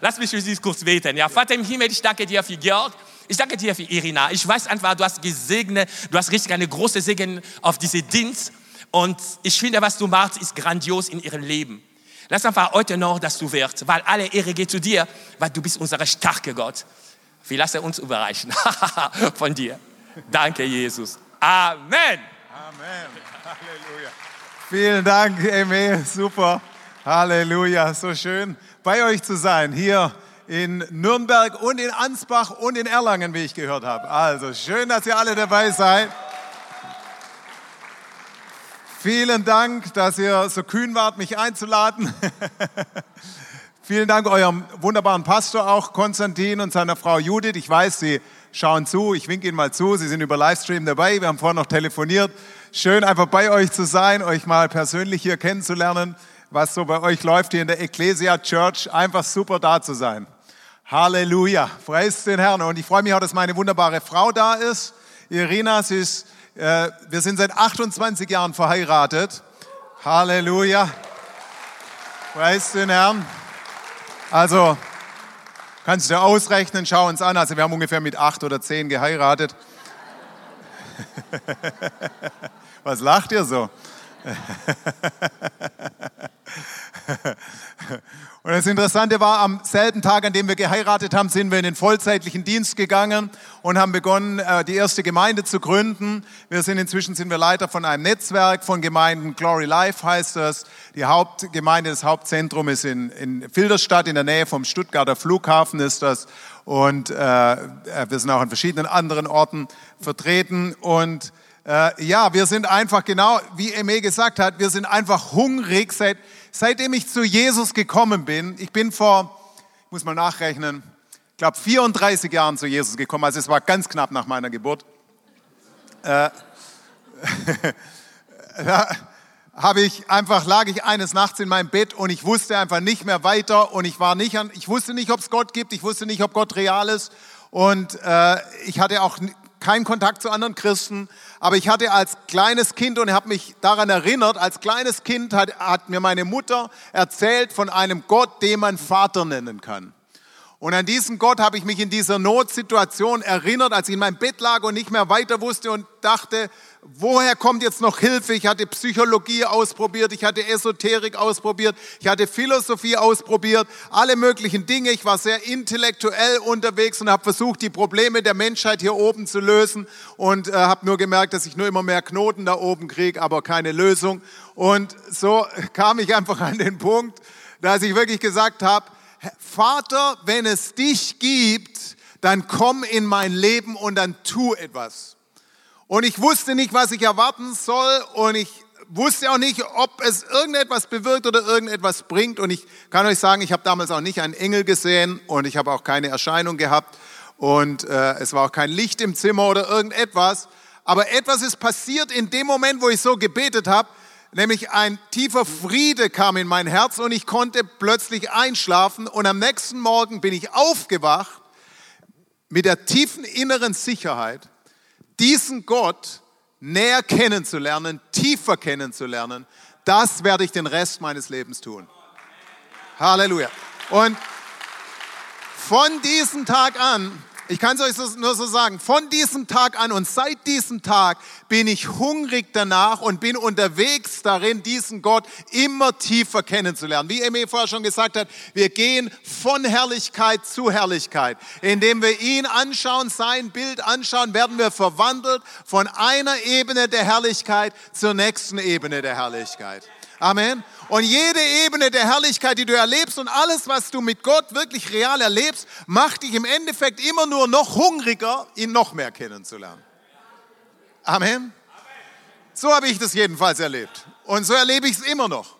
Lass mich für Sie kurz beten. Ja, Vater im Himmel, ich danke dir für Georg. Ich danke dir für Irina. Ich weiß einfach, du hast gesegnet, du hast richtig eine große Segen auf diese Dienst. Und ich finde, was du machst, ist grandios in ihrem Leben. Lass einfach heute noch, dass du wirst, weil alle Ehre geht zu dir, weil du bist unser starker Gott. Wir lassen uns überreichen von dir. Danke, Jesus. Amen. Amen. Halleluja. Vielen Dank, Emil. Super. Halleluja. So schön, bei euch zu sein. Hier in Nürnberg und in Ansbach und in Erlangen, wie ich gehört habe. Also schön, dass ihr alle dabei seid. Vielen Dank, dass ihr so kühn wart, mich einzuladen. Vielen Dank eurem wunderbaren Pastor auch, Konstantin und seiner Frau Judith. Ich weiß, Sie schauen zu. Ich winke Ihnen mal zu. Sie sind über Livestream dabei. Wir haben vorhin noch telefoniert. Schön, einfach bei euch zu sein, euch mal persönlich hier kennenzulernen, was so bei euch läuft hier in der Ecclesia Church. Einfach super da zu sein. Halleluja. Preis den Herrn. Und ich freue mich auch, dass meine wunderbare Frau da ist. Irina, sie ist äh, wir sind seit 28 Jahren verheiratet. Halleluja. Preis den Herrn. Also, kannst du ausrechnen, schau uns an. Also, wir haben ungefähr mit acht oder zehn geheiratet. Was lacht ihr so? Und das Interessante war, am selben Tag, an dem wir geheiratet haben, sind wir in den vollzeitlichen Dienst gegangen und haben begonnen, äh, die erste Gemeinde zu gründen. Wir sind inzwischen sind wir Leiter von einem Netzwerk von Gemeinden. Glory Life heißt das. Die Hauptgemeinde, das Hauptzentrum ist in, in Filderstadt, in der Nähe vom Stuttgarter Flughafen ist das. Und äh, äh wir sind auch an verschiedenen anderen Orten vertreten. Und äh, ja, wir sind einfach genau, wie Eme gesagt hat, wir sind einfach hungrig seit seitdem ich zu Jesus gekommen bin, ich bin vor, ich muss mal nachrechnen, ich glaube 34 Jahren zu Jesus gekommen, also es war ganz knapp nach meiner Geburt. Äh, habe ich einfach lag ich eines Nachts in meinem Bett und ich wusste einfach nicht mehr weiter und ich war nicht an, ich wusste nicht, ob es Gott gibt, ich wusste nicht, ob Gott real ist und äh, ich hatte auch keinen Kontakt zu anderen Christen, aber ich hatte als kleines Kind und habe mich daran erinnert, als kleines Kind hat, hat mir meine Mutter erzählt von einem Gott, den man Vater nennen kann. Und an diesen Gott habe ich mich in dieser Notsituation erinnert, als ich in meinem Bett lag und nicht mehr weiter wusste und dachte, woher kommt jetzt noch Hilfe? Ich hatte Psychologie ausprobiert, ich hatte Esoterik ausprobiert, ich hatte Philosophie ausprobiert, alle möglichen Dinge. Ich war sehr intellektuell unterwegs und habe versucht, die Probleme der Menschheit hier oben zu lösen und äh, habe nur gemerkt, dass ich nur immer mehr Knoten da oben kriege, aber keine Lösung. Und so kam ich einfach an den Punkt, dass ich wirklich gesagt habe, Vater, wenn es dich gibt, dann komm in mein Leben und dann tu etwas. Und ich wusste nicht, was ich erwarten soll. Und ich wusste auch nicht, ob es irgendetwas bewirkt oder irgendetwas bringt. Und ich kann euch sagen, ich habe damals auch nicht einen Engel gesehen. Und ich habe auch keine Erscheinung gehabt. Und äh, es war auch kein Licht im Zimmer oder irgendetwas. Aber etwas ist passiert in dem Moment, wo ich so gebetet habe, nämlich ein tiefer Friede kam in mein Herz und ich konnte plötzlich einschlafen. Und am nächsten Morgen bin ich aufgewacht mit der tiefen inneren Sicherheit, diesen Gott näher kennenzulernen, tiefer kennenzulernen. Das werde ich den Rest meines Lebens tun. Halleluja. Und von diesem Tag an ich kann es euch nur so sagen, von diesem Tag an und seit diesem Tag bin ich hungrig danach und bin unterwegs darin, diesen Gott immer tiefer kennenzulernen. Wie Emil vorher schon gesagt hat, wir gehen von Herrlichkeit zu Herrlichkeit. Indem wir ihn anschauen, sein Bild anschauen, werden wir verwandelt von einer Ebene der Herrlichkeit zur nächsten Ebene der Herrlichkeit. Amen. Und jede Ebene der Herrlichkeit, die du erlebst und alles, was du mit Gott wirklich real erlebst, macht dich im Endeffekt immer nur noch hungriger, ihn noch mehr kennenzulernen. Amen. So habe ich das jedenfalls erlebt. Und so erlebe ich es immer noch.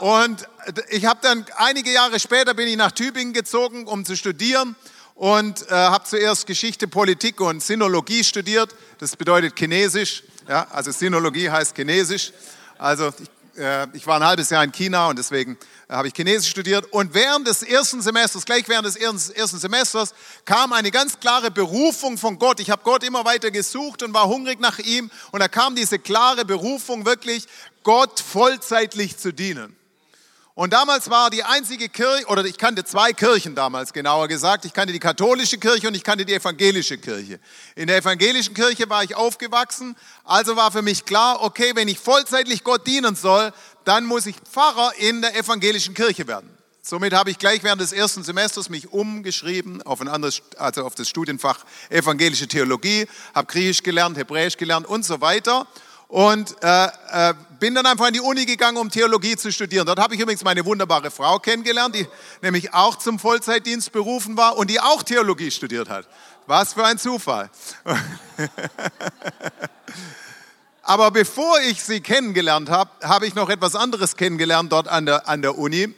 Und ich habe dann einige Jahre später bin ich nach Tübingen gezogen, um zu studieren und äh, habe zuerst Geschichte, Politik und Sinologie studiert. Das bedeutet Chinesisch. Ja, also Sinologie heißt Chinesisch. Also ich ich war ein halbes Jahr in China und deswegen äh, habe ich Chinesisch studiert. Und während des ersten Semesters, gleich während des ersten Semesters, kam eine ganz klare Berufung von Gott. Ich habe Gott immer weiter gesucht und war hungrig nach ihm. Und da kam diese klare Berufung, wirklich Gott vollzeitlich zu dienen. Und damals war die einzige Kirche, oder ich kannte zwei Kirchen damals genauer gesagt. Ich kannte die katholische Kirche und ich kannte die evangelische Kirche. In der evangelischen Kirche war ich aufgewachsen, also war für mich klar, okay, wenn ich vollzeitlich Gott dienen soll, dann muss ich Pfarrer in der evangelischen Kirche werden. Somit habe ich gleich während des ersten Semesters mich umgeschrieben auf ein anderes, also auf das Studienfach evangelische Theologie, habe Griechisch gelernt, Hebräisch gelernt und so weiter und äh, äh, bin dann einfach in die Uni gegangen, um Theologie zu studieren. Dort habe ich übrigens meine wunderbare Frau kennengelernt, die nämlich auch zum Vollzeitdienst berufen war und die auch Theologie studiert hat. Was für ein Zufall. Aber bevor ich sie kennengelernt habe, habe ich noch etwas anderes kennengelernt dort an der, an der Uni.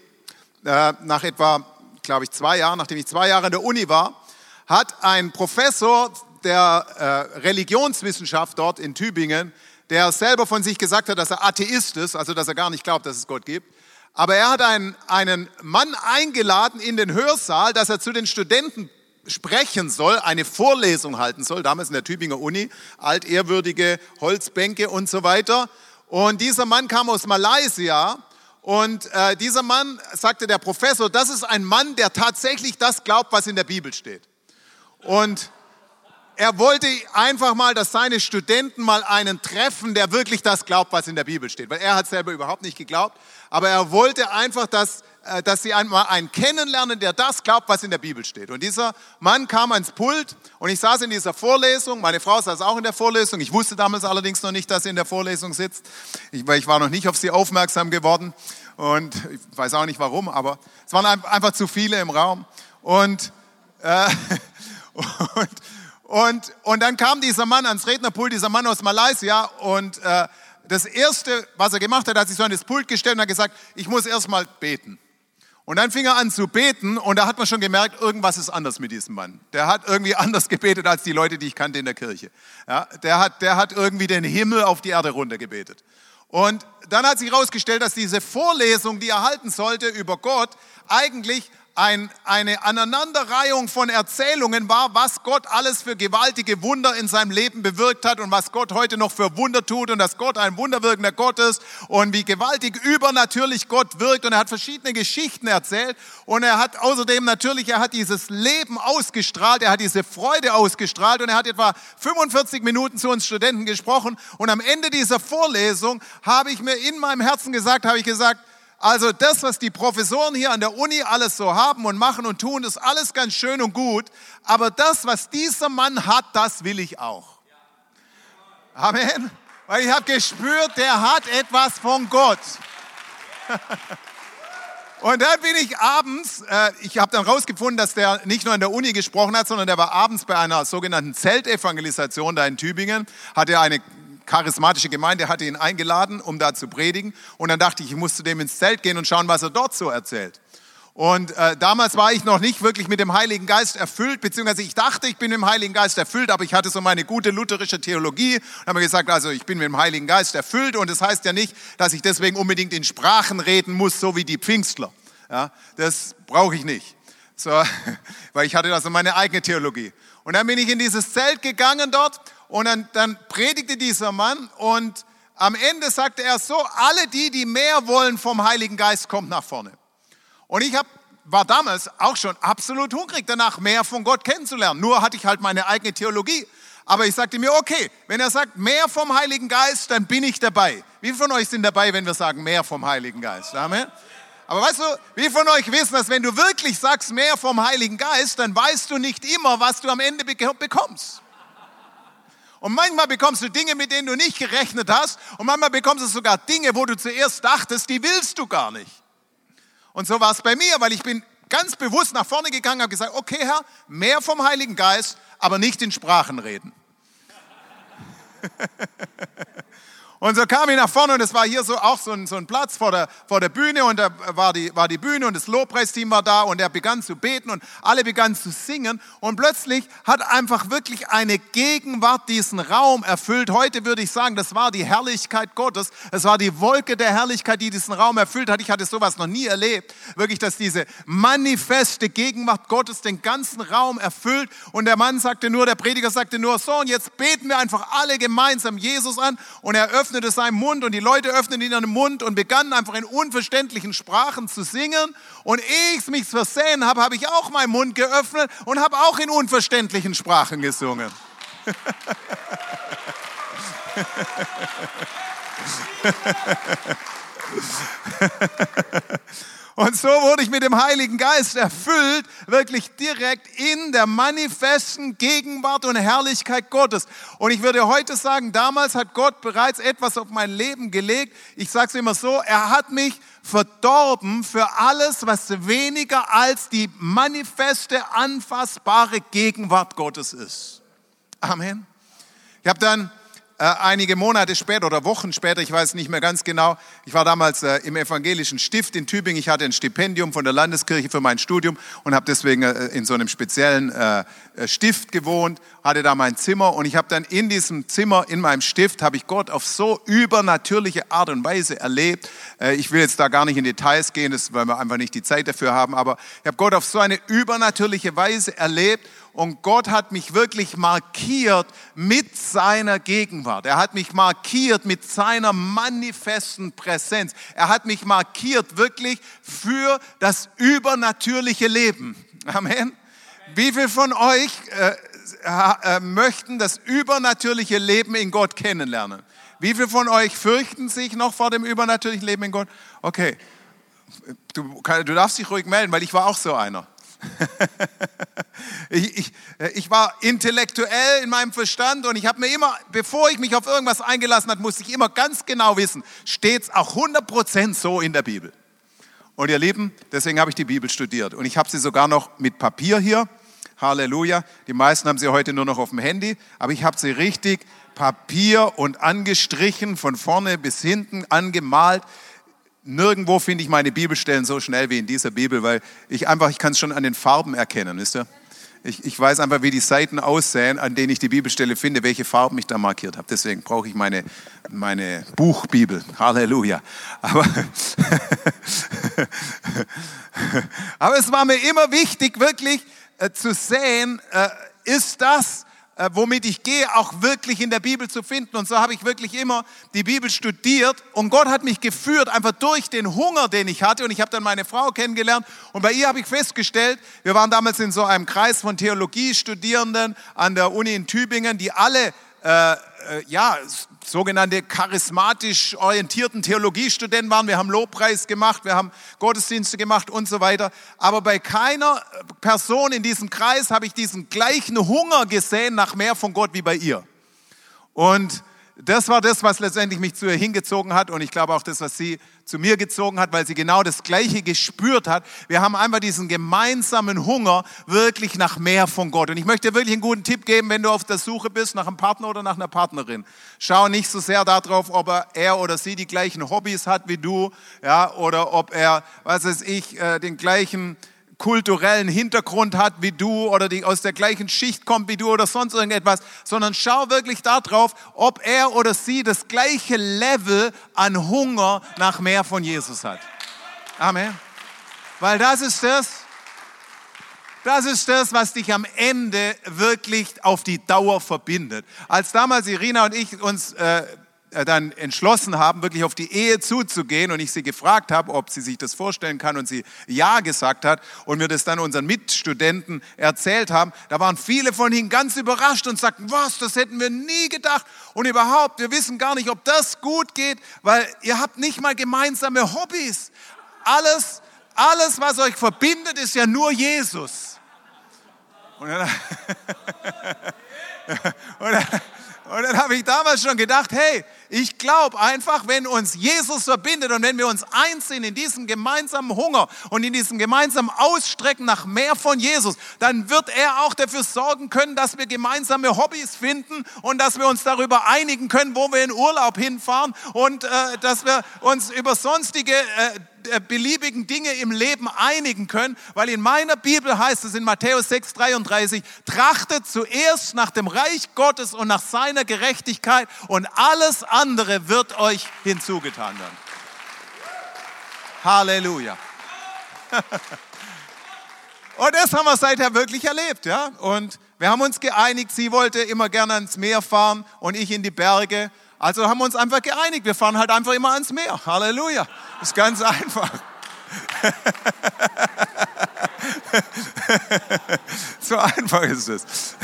Äh, nach etwa, glaube ich, zwei Jahren, nachdem ich zwei Jahre an der Uni war, hat ein Professor der äh, Religionswissenschaft dort in Tübingen der selber von sich gesagt hat, dass er Atheist ist, also dass er gar nicht glaubt, dass es Gott gibt. Aber er hat einen, einen Mann eingeladen in den Hörsaal, dass er zu den Studenten sprechen soll, eine Vorlesung halten soll, damals in der Tübinger Uni, altehrwürdige Holzbänke und so weiter. Und dieser Mann kam aus Malaysia und äh, dieser Mann, sagte der Professor, das ist ein Mann, der tatsächlich das glaubt, was in der Bibel steht. Und er wollte einfach mal, dass seine Studenten mal einen treffen, der wirklich das glaubt, was in der Bibel steht. Weil er hat selber überhaupt nicht geglaubt. Aber er wollte einfach, dass, äh, dass sie einmal einen kennenlernen, der das glaubt, was in der Bibel steht. Und dieser Mann kam ans Pult und ich saß in dieser Vorlesung. Meine Frau saß auch in der Vorlesung. Ich wusste damals allerdings noch nicht, dass sie in der Vorlesung sitzt. Ich, ich war noch nicht auf sie aufmerksam geworden. Und ich weiß auch nicht warum, aber es waren einfach zu viele im Raum. Und, äh, und und, und dann kam dieser Mann ans Rednerpult, dieser Mann aus Malaysia und äh, das Erste, was er gemacht hat, hat sich so an das Pult gestellt und hat gesagt, ich muss erstmal beten. Und dann fing er an zu beten und da hat man schon gemerkt, irgendwas ist anders mit diesem Mann. Der hat irgendwie anders gebetet als die Leute, die ich kannte in der Kirche. Ja, der, hat, der hat irgendwie den Himmel auf die Erde runter gebetet. Und dann hat sich herausgestellt, dass diese Vorlesung, die er halten sollte über Gott, eigentlich ein, eine Aneinanderreihung von Erzählungen war, was Gott alles für gewaltige Wunder in seinem Leben bewirkt hat und was Gott heute noch für Wunder tut und dass Gott ein wunderwirkender Gott ist und wie gewaltig übernatürlich Gott wirkt. Und er hat verschiedene Geschichten erzählt und er hat außerdem natürlich, er hat dieses Leben ausgestrahlt, er hat diese Freude ausgestrahlt und er hat etwa 45 Minuten zu uns Studenten gesprochen. Und am Ende dieser Vorlesung habe ich mir in meinem Herzen gesagt, habe ich gesagt, also das, was die Professoren hier an der Uni alles so haben und machen und tun, ist alles ganz schön und gut. Aber das, was dieser Mann hat, das will ich auch. Amen. Weil ich habe gespürt, der hat etwas von Gott. Und dann bin ich abends, äh, ich habe dann rausgefunden, dass der nicht nur an der Uni gesprochen hat, sondern der war abends bei einer sogenannten Zeltevangelisation da in Tübingen, hatte eine charismatische Gemeinde hatte ihn eingeladen, um da zu predigen. Und dann dachte ich, ich muss zu dem ins Zelt gehen und schauen, was er dort so erzählt. Und äh, damals war ich noch nicht wirklich mit dem Heiligen Geist erfüllt, beziehungsweise ich dachte, ich bin mit dem Heiligen Geist erfüllt, aber ich hatte so meine gute lutherische Theologie und habe gesagt, also ich bin mit dem Heiligen Geist erfüllt und das heißt ja nicht, dass ich deswegen unbedingt in Sprachen reden muss, so wie die Pfingstler. Ja, das brauche ich nicht. So, weil ich hatte also meine eigene Theologie. Und dann bin ich in dieses Zelt gegangen dort und dann, dann predigte dieser Mann und am Ende sagte er so, alle die, die mehr wollen vom Heiligen Geist, kommt nach vorne. Und ich hab, war damals auch schon absolut hungrig danach, mehr von Gott kennenzulernen. Nur hatte ich halt meine eigene Theologie. Aber ich sagte mir, okay, wenn er sagt mehr vom Heiligen Geist, dann bin ich dabei. Wie viele von euch sind dabei, wenn wir sagen mehr vom Heiligen Geist? Amen. Aber weißt du, wie von euch wissen, dass wenn du wirklich sagst mehr vom Heiligen Geist, dann weißt du nicht immer, was du am Ende bekommst. Und manchmal bekommst du Dinge, mit denen du nicht gerechnet hast. Und manchmal bekommst du sogar Dinge, wo du zuerst dachtest, die willst du gar nicht. Und so war es bei mir, weil ich bin ganz bewusst nach vorne gegangen, habe gesagt, okay Herr, mehr vom Heiligen Geist, aber nicht in Sprachen reden. Und so kam ich nach vorne und es war hier so auch so ein, so ein Platz vor der, vor der Bühne und da war die, war die Bühne und das Lobpreisteam war da und er begann zu beten und alle begannen zu singen und plötzlich hat einfach wirklich eine Gegenwart diesen Raum erfüllt. Heute würde ich sagen, das war die Herrlichkeit Gottes. Es war die Wolke der Herrlichkeit, die diesen Raum erfüllt hat. Ich hatte sowas noch nie erlebt. Wirklich, dass diese manifeste Gegenwart Gottes den ganzen Raum erfüllt und der Mann sagte nur, der Prediger sagte nur, so und jetzt beten wir einfach alle gemeinsam Jesus an und er öffnet öffnete seinen Mund und die Leute öffneten ihren Mund und begannen einfach in unverständlichen Sprachen zu singen. Und ehe ich mich versehen habe, habe ich auch meinen Mund geöffnet und habe auch in unverständlichen Sprachen gesungen. Und so wurde ich mit dem Heiligen Geist erfüllt, wirklich direkt in der manifesten Gegenwart und Herrlichkeit Gottes. Und ich würde heute sagen, damals hat Gott bereits etwas auf mein Leben gelegt. Ich sage es immer so, er hat mich verdorben für alles, was weniger als die manifeste, anfassbare Gegenwart Gottes ist. Amen. Ich habe dann äh, einige Monate später oder Wochen später, ich weiß nicht mehr ganz genau, ich war damals äh, im evangelischen Stift in Tübingen, ich hatte ein Stipendium von der Landeskirche für mein Studium und habe deswegen äh, in so einem speziellen äh, äh, Stift gewohnt, hatte da mein Zimmer und ich habe dann in diesem Zimmer, in meinem Stift, habe ich Gott auf so übernatürliche Art und Weise erlebt. Ich will jetzt da gar nicht in Details gehen, das, weil wir einfach nicht die Zeit dafür haben, aber ich habe Gott auf so eine übernatürliche Weise erlebt und Gott hat mich wirklich markiert mit seiner Gegenwart. Er hat mich markiert mit seiner manifesten Präsenz. Er hat mich markiert wirklich für das übernatürliche Leben. Amen. Wie viele von euch äh, äh, möchten das übernatürliche Leben in Gott kennenlernen? Wie viele von euch fürchten sich noch vor dem übernatürlichen Leben in Gott? Okay, du, du darfst dich ruhig melden, weil ich war auch so einer. ich, ich, ich, war intellektuell in meinem Verstand und ich habe mir immer, bevor ich mich auf irgendwas eingelassen habe, musste ich immer ganz genau wissen, steht es auch 100% so in der Bibel. Und ihr Lieben, deswegen habe ich die Bibel studiert und ich habe sie sogar noch mit Papier hier. Halleluja. Die meisten haben sie heute nur noch auf dem Handy, aber ich habe sie richtig Papier und angestrichen, von vorne bis hinten angemalt. Nirgendwo finde ich meine Bibelstellen so schnell wie in dieser Bibel, weil ich einfach, ich kann es schon an den Farben erkennen, wisst ihr? Ich, ich, weiß einfach, wie die Seiten aussehen, an denen ich die Bibelstelle finde, welche Farben ich da markiert habe. Deswegen brauche ich meine, meine Buchbibel. Halleluja. Aber, aber es war mir immer wichtig, wirklich äh, zu sehen, äh, ist das, äh, womit ich gehe, auch wirklich in der Bibel zu finden. Und so habe ich wirklich immer die Bibel studiert und Gott hat mich geführt, einfach durch den Hunger, den ich hatte. Und ich habe dann meine Frau kennengelernt und bei ihr habe ich festgestellt, wir waren damals in so einem Kreis von Theologiestudierenden an der Uni in Tübingen, die alle äh, äh, ja, sogenannte charismatisch orientierten Theologiestudenten waren. Wir haben Lobpreis gemacht, wir haben Gottesdienste gemacht und so weiter. Aber bei keiner Person in diesem Kreis habe ich diesen gleichen Hunger gesehen nach mehr von Gott wie bei ihr. Und das war das, was letztendlich mich zu ihr hingezogen hat und ich glaube auch das, was sie zu mir gezogen hat, weil sie genau das Gleiche gespürt hat. Wir haben einfach diesen gemeinsamen Hunger wirklich nach mehr von Gott. Und ich möchte dir wirklich einen guten Tipp geben, wenn du auf der Suche bist nach einem Partner oder nach einer Partnerin. Schau nicht so sehr darauf, ob er, er oder sie die gleichen Hobbys hat wie du, ja, oder ob er, was weiß ich, äh, den gleichen kulturellen Hintergrund hat wie du oder die aus der gleichen Schicht kommt wie du oder sonst irgendetwas, sondern schau wirklich darauf, ob er oder sie das gleiche Level an Hunger nach mehr von Jesus hat. Amen. Weil das ist das, das ist das, was dich am Ende wirklich auf die Dauer verbindet. Als damals Irina und ich uns äh, dann entschlossen haben, wirklich auf die Ehe zuzugehen und ich sie gefragt habe, ob sie sich das vorstellen kann und sie ja gesagt hat und wir das dann unseren Mitstudenten erzählt haben, da waren viele von ihnen ganz überrascht und sagten, was, das hätten wir nie gedacht und überhaupt, wir wissen gar nicht, ob das gut geht, weil ihr habt nicht mal gemeinsame Hobbys. Alles, alles, was euch verbindet, ist ja nur Jesus. Und dann, und dann, und dann habe ich damals schon gedacht, hey, ich glaube einfach, wenn uns Jesus verbindet und wenn wir uns eins sind in diesem gemeinsamen Hunger und in diesem gemeinsamen Ausstrecken nach mehr von Jesus, dann wird er auch dafür sorgen können, dass wir gemeinsame Hobbys finden und dass wir uns darüber einigen können, wo wir in Urlaub hinfahren und äh, dass wir uns über sonstige äh, beliebigen Dinge im Leben einigen können, weil in meiner Bibel heißt es in Matthäus 6:33, trachtet zuerst nach dem Reich Gottes und nach seiner Gerechtigkeit und alles andere wird euch hinzugetan werden. Halleluja. Und das haben wir seither wirklich erlebt, ja. Und wir haben uns geeinigt, sie wollte immer gerne ans Meer fahren und ich in die Berge. Also haben wir uns einfach geeinigt. Wir fahren halt einfach immer ans Meer. Halleluja. Ist ganz einfach. so einfach ist es.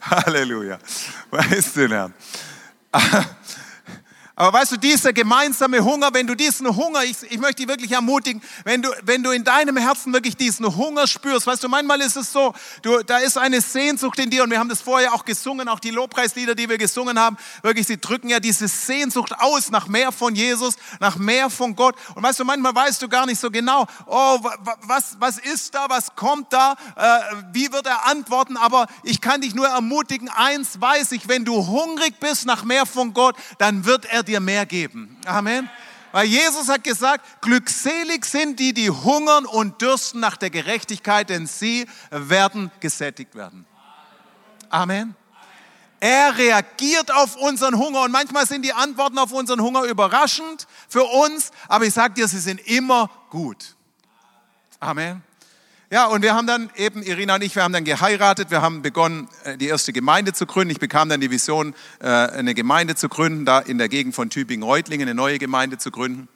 Halleluja. Weißt du, Herr? Aber weißt du, dieser gemeinsame Hunger, wenn du diesen Hunger, ich, ich möchte dich wirklich ermutigen, wenn du, wenn du in deinem Herzen wirklich diesen Hunger spürst, weißt du, manchmal ist es so, du, da ist eine Sehnsucht in dir und wir haben das vorher auch gesungen, auch die Lobpreislieder, die wir gesungen haben, wirklich, sie drücken ja diese Sehnsucht aus nach mehr von Jesus, nach mehr von Gott. Und weißt du, manchmal weißt du gar nicht so genau, oh, was, was ist da, was kommt da, äh, wie wird er antworten, aber ich kann dich nur ermutigen, eins weiß ich, wenn du hungrig bist nach mehr von Gott, dann wird er dir mehr geben. Amen. Weil Jesus hat gesagt, glückselig sind die, die hungern und dürsten nach der Gerechtigkeit, denn sie werden gesättigt werden. Amen. Er reagiert auf unseren Hunger und manchmal sind die Antworten auf unseren Hunger überraschend für uns, aber ich sage dir, sie sind immer gut. Amen. Ja, und wir haben dann eben, Irina und ich, wir haben dann geheiratet, wir haben begonnen, äh, die erste Gemeinde zu gründen. Ich bekam dann die Vision, äh, eine Gemeinde zu gründen, da in der Gegend von Tübingen-Reutlingen, eine neue Gemeinde zu gründen.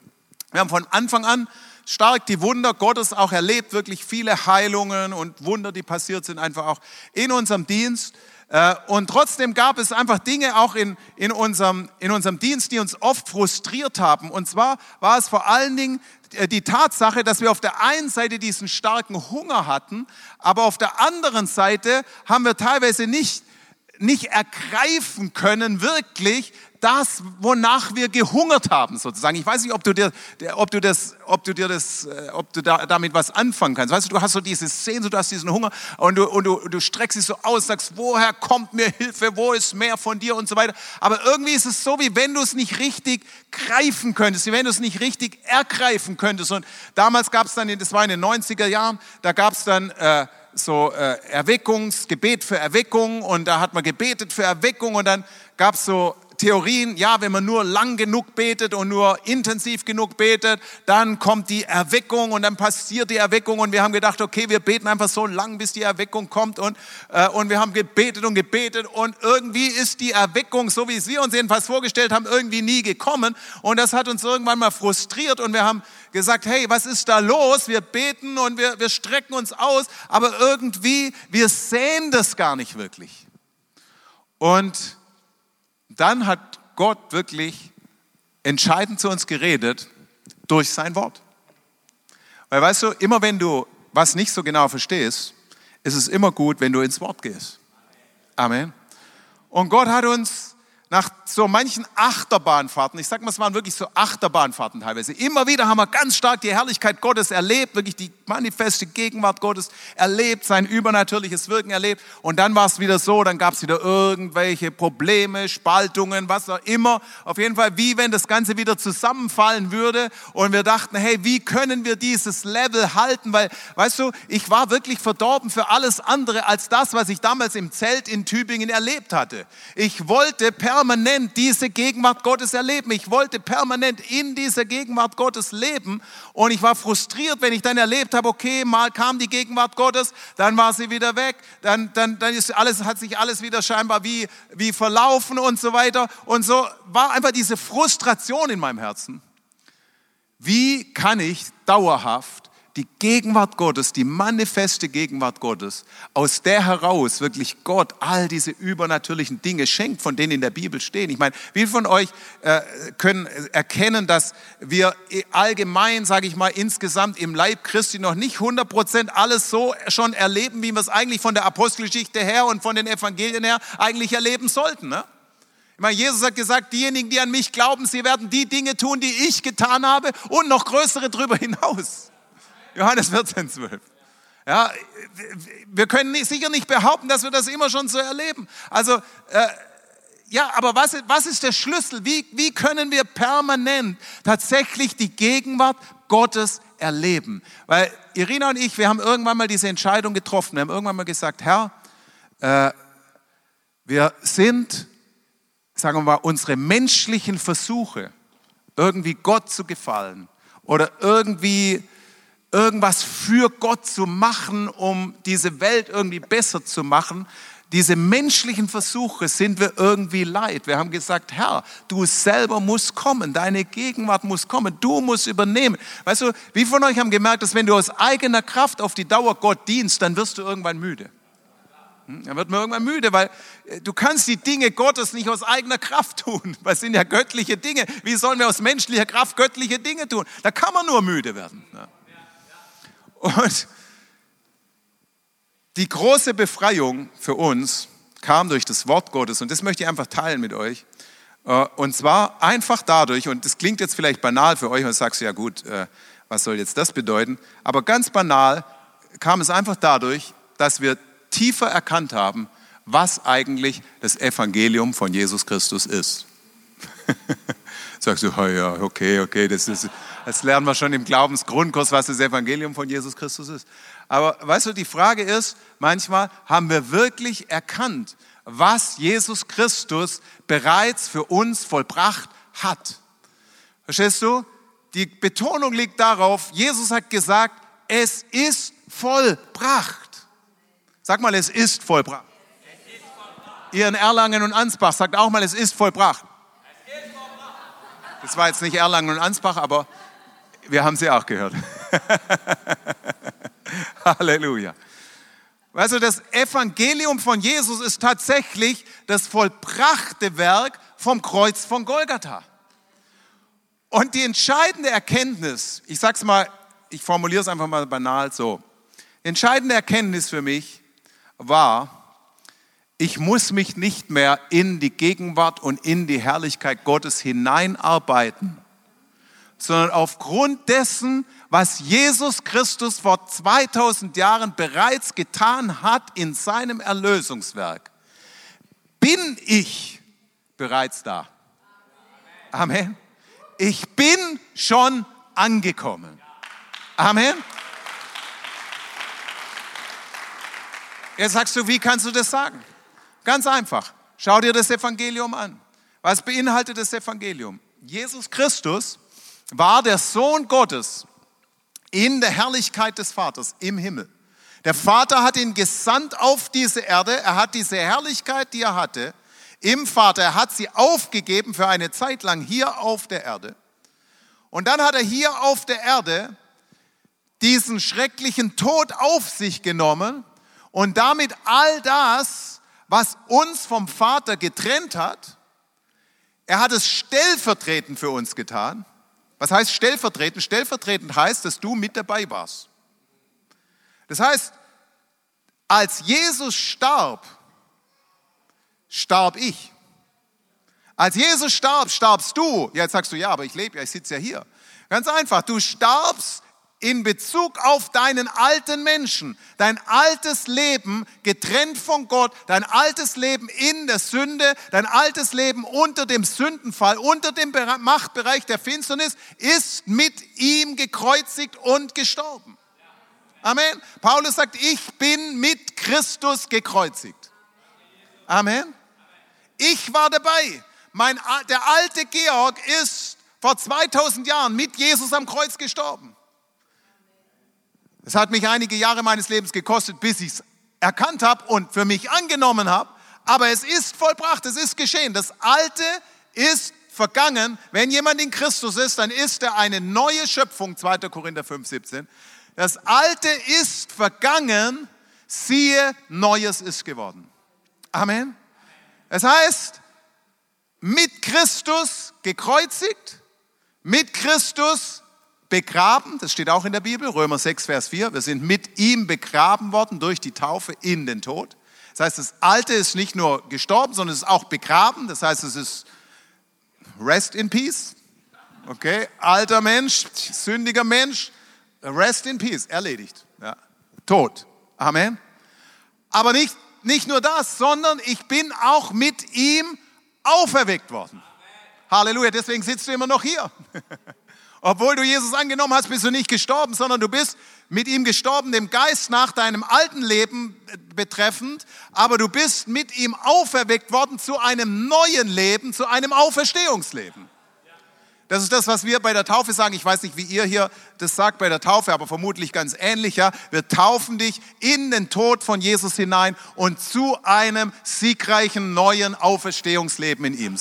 Wir haben von Anfang an stark die Wunder Gottes auch erlebt, wirklich viele Heilungen und Wunder, die passiert sind, einfach auch in unserem Dienst. Äh, und trotzdem gab es einfach Dinge auch in, in, unserem, in unserem Dienst, die uns oft frustriert haben. Und zwar war es vor allen Dingen die Tatsache, dass wir auf der einen Seite diesen starken Hunger hatten, aber auf der anderen Seite haben wir teilweise nicht, nicht ergreifen können, wirklich das, wonach wir gehungert haben, sozusagen. Ich weiß nicht, ob du dir, ob du das, ob du dir das, äh, ob du da, damit was anfangen kannst. Weißt du, du hast so diese Sehnsucht, du hast diesen Hunger und du, und du, du streckst dich so aus, sagst, woher kommt mir Hilfe, wo ist mehr von dir und so weiter. Aber irgendwie ist es so, wie wenn du es nicht richtig greifen könntest, wie wenn du es nicht richtig ergreifen könntest. Und damals gab es dann, das war in den 90er Jahren, da gab es dann, äh, so äh, Erweckungsgebet für Erweckung und da hat man gebetet für Erweckung und dann gab es so Theorien, ja, wenn man nur lang genug betet und nur intensiv genug betet, dann kommt die Erweckung und dann passiert die Erweckung und wir haben gedacht, okay, wir beten einfach so lang, bis die Erweckung kommt und, äh, und wir haben gebetet und gebetet und irgendwie ist die Erweckung, so wie wir uns jedenfalls vorgestellt haben, irgendwie nie gekommen und das hat uns irgendwann mal frustriert und wir haben gesagt, hey, was ist da los? Wir beten und wir, wir strecken uns aus, aber irgendwie, wir sehen das gar nicht wirklich. Und dann hat Gott wirklich entscheidend zu uns geredet durch sein Wort. Weil weißt du, immer wenn du was nicht so genau verstehst, ist es immer gut, wenn du ins Wort gehst. Amen. Und Gott hat uns nach so manchen Achterbahnfahrten, ich sag mal, es waren wirklich so Achterbahnfahrten teilweise. Immer wieder haben wir ganz stark die Herrlichkeit Gottes erlebt, wirklich die manifeste Gegenwart Gottes erlebt, sein übernatürliches Wirken erlebt. Und dann war es wieder so, dann gab es wieder irgendwelche Probleme, Spaltungen, was auch immer. Auf jeden Fall, wie wenn das Ganze wieder zusammenfallen würde. Und wir dachten, hey, wie können wir dieses Level halten? Weil, weißt du, ich war wirklich verdorben für alles andere als das, was ich damals im Zelt in Tübingen erlebt hatte. Ich wollte per permanent diese Gegenwart Gottes erleben. Ich wollte permanent in dieser Gegenwart Gottes leben und ich war frustriert, wenn ich dann erlebt habe, okay, mal kam die Gegenwart Gottes, dann war sie wieder weg, dann, dann, dann ist alles, hat sich alles wieder scheinbar wie, wie verlaufen und so weiter. Und so war einfach diese Frustration in meinem Herzen. Wie kann ich dauerhaft die Gegenwart Gottes, die manifeste Gegenwart Gottes, aus der heraus wirklich Gott all diese übernatürlichen Dinge schenkt, von denen in der Bibel stehen. Ich meine, wie von euch äh, können erkennen, dass wir allgemein, sage ich mal, insgesamt im Leib Christi noch nicht 100% alles so schon erleben, wie wir es eigentlich von der Apostelgeschichte her und von den Evangelien her eigentlich erleben sollten. Ne? Jesus hat gesagt, diejenigen, die an mich glauben, sie werden die Dinge tun, die ich getan habe und noch größere darüber hinaus. Johannes 14, 12. Ja, wir können sicher nicht behaupten, dass wir das immer schon so erleben. Also, äh, ja, aber was, was ist der Schlüssel? Wie, wie können wir permanent tatsächlich die Gegenwart Gottes erleben? Weil Irina und ich, wir haben irgendwann mal diese Entscheidung getroffen. Wir haben irgendwann mal gesagt, Herr, äh, wir sind, sagen wir mal, unsere menschlichen Versuche, irgendwie Gott zu gefallen oder irgendwie irgendwas für Gott zu machen, um diese Welt irgendwie besser zu machen, diese menschlichen Versuche sind wir irgendwie leid. Wir haben gesagt, Herr, du selber musst kommen, deine Gegenwart muss kommen, du musst übernehmen. Weißt du, wie von euch haben gemerkt, dass wenn du aus eigener Kraft auf die Dauer Gott dienst, dann wirst du irgendwann müde. Hm? Dann wird man irgendwann müde, weil äh, du kannst die Dinge Gottes nicht aus eigener Kraft tun. Das sind ja göttliche Dinge. Wie sollen wir aus menschlicher Kraft göttliche Dinge tun? Da kann man nur müde werden. Und die große Befreiung für uns kam durch das Wort Gottes und das möchte ich einfach teilen mit euch. Äh, und zwar einfach dadurch, und das klingt jetzt vielleicht banal für euch, und sagst ja gut, äh, was soll jetzt das bedeuten? Aber ganz banal kam es einfach dadurch, dass wir tiefer erkannt haben, was eigentlich das Evangelium von Jesus Christus ist. Sagst du, ja, okay, okay, das, ist, das lernen wir schon im Glaubensgrundkurs, was das Evangelium von Jesus Christus ist. Aber weißt du, die Frage ist, manchmal haben wir wirklich erkannt, was Jesus Christus bereits für uns vollbracht hat. Verstehst du? Die Betonung liegt darauf, Jesus hat gesagt, es ist vollbracht. Sag mal, es ist vollbracht. Es ist vollbracht. Ihr in Erlangen und Ansbach sagt auch mal, es ist vollbracht. Das war jetzt nicht Erlangen und Ansbach, aber wir haben sie auch gehört. Halleluja. Du, das Evangelium von Jesus ist tatsächlich das vollbrachte Werk vom Kreuz von Golgatha. Und die entscheidende Erkenntnis, ich sag's mal, ich formuliere es einfach mal banal so. Die entscheidende Erkenntnis für mich war, ich muss mich nicht mehr in die Gegenwart und in die Herrlichkeit Gottes hineinarbeiten, sondern aufgrund dessen, was Jesus Christus vor 2000 Jahren bereits getan hat in seinem Erlösungswerk, bin ich bereits da. Amen. Ich bin schon angekommen. Amen. Jetzt sagst du, wie kannst du das sagen? Ganz einfach. Schau dir das Evangelium an. Was beinhaltet das Evangelium? Jesus Christus war der Sohn Gottes, in der Herrlichkeit des Vaters im Himmel. Der Vater hat ihn gesandt auf diese Erde. Er hat diese Herrlichkeit, die er hatte, im Vater. Er hat sie aufgegeben für eine Zeit lang hier auf der Erde. Und dann hat er hier auf der Erde diesen schrecklichen Tod auf sich genommen und damit all das, was uns vom Vater getrennt hat, er hat es stellvertretend für uns getan. Was heißt stellvertretend? Stellvertretend heißt, dass du mit dabei warst. Das heißt, als Jesus starb, starb ich. Als Jesus starb, starbst du. Ja, jetzt sagst du, ja, aber ich lebe ja, ich sitze ja hier. Ganz einfach, du starbst in Bezug auf deinen alten Menschen, dein altes Leben getrennt von Gott, dein altes Leben in der Sünde, dein altes Leben unter dem Sündenfall, unter dem Machtbereich der Finsternis, ist mit ihm gekreuzigt und gestorben. Amen. Paulus sagt, ich bin mit Christus gekreuzigt. Amen. Ich war dabei. Mein, der alte Georg ist vor 2000 Jahren mit Jesus am Kreuz gestorben. Es hat mich einige Jahre meines Lebens gekostet, bis ich es erkannt habe und für mich angenommen habe. Aber es ist vollbracht, es ist geschehen. Das Alte ist vergangen. Wenn jemand in Christus ist, dann ist er eine neue Schöpfung. 2. Korinther 5, 17. Das Alte ist vergangen, siehe, Neues ist geworden. Amen. Es heißt, mit Christus gekreuzigt, mit Christus begraben, das steht auch in der Bibel, Römer 6, Vers 4, wir sind mit ihm begraben worden durch die Taufe in den Tod. Das heißt, das Alte ist nicht nur gestorben, sondern es ist auch begraben. Das heißt, es ist Rest in Peace. Okay, alter Mensch, sündiger Mensch, Rest in Peace, erledigt. Ja. Tod. Amen. Aber nicht, nicht nur das, sondern ich bin auch mit ihm auferweckt worden. Halleluja, deswegen sitzt du immer noch hier. Obwohl du Jesus angenommen hast, bist du nicht gestorben, sondern du bist mit ihm gestorben, dem Geist nach deinem alten Leben betreffend, aber du bist mit ihm auferweckt worden zu einem neuen Leben, zu einem Auferstehungsleben. Das ist das, was wir bei der Taufe sagen. Ich weiß nicht, wie ihr hier das sagt bei der Taufe, aber vermutlich ganz ähnlich. Ja? Wir taufen dich in den Tod von Jesus hinein und zu einem siegreichen neuen Auferstehungsleben in ihm.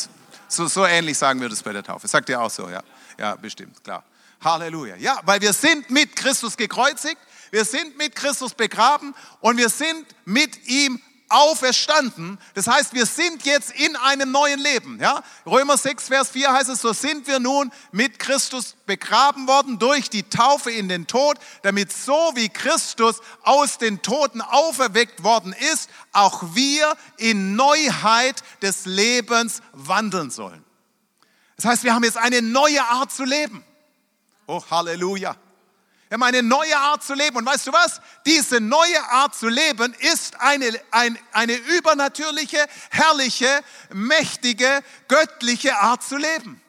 So, so ähnlich sagen wir das bei der Taufe. Sagt ihr auch so, ja? Ja, bestimmt, klar. Halleluja. Ja, weil wir sind mit Christus gekreuzigt, wir sind mit Christus begraben und wir sind mit ihm auferstanden. Das heißt, wir sind jetzt in einem neuen Leben. Ja? Römer 6, Vers 4 heißt es, so sind wir nun mit Christus begraben worden durch die Taufe in den Tod, damit so wie Christus aus den Toten auferweckt worden ist, auch wir in Neuheit des Lebens wandeln sollen. Das heißt, wir haben jetzt eine neue Art zu leben. Oh, Halleluja. Wir haben eine neue Art zu leben. Und weißt du was? Diese neue Art zu leben ist eine, ein, eine übernatürliche, herrliche, mächtige, göttliche Art zu leben.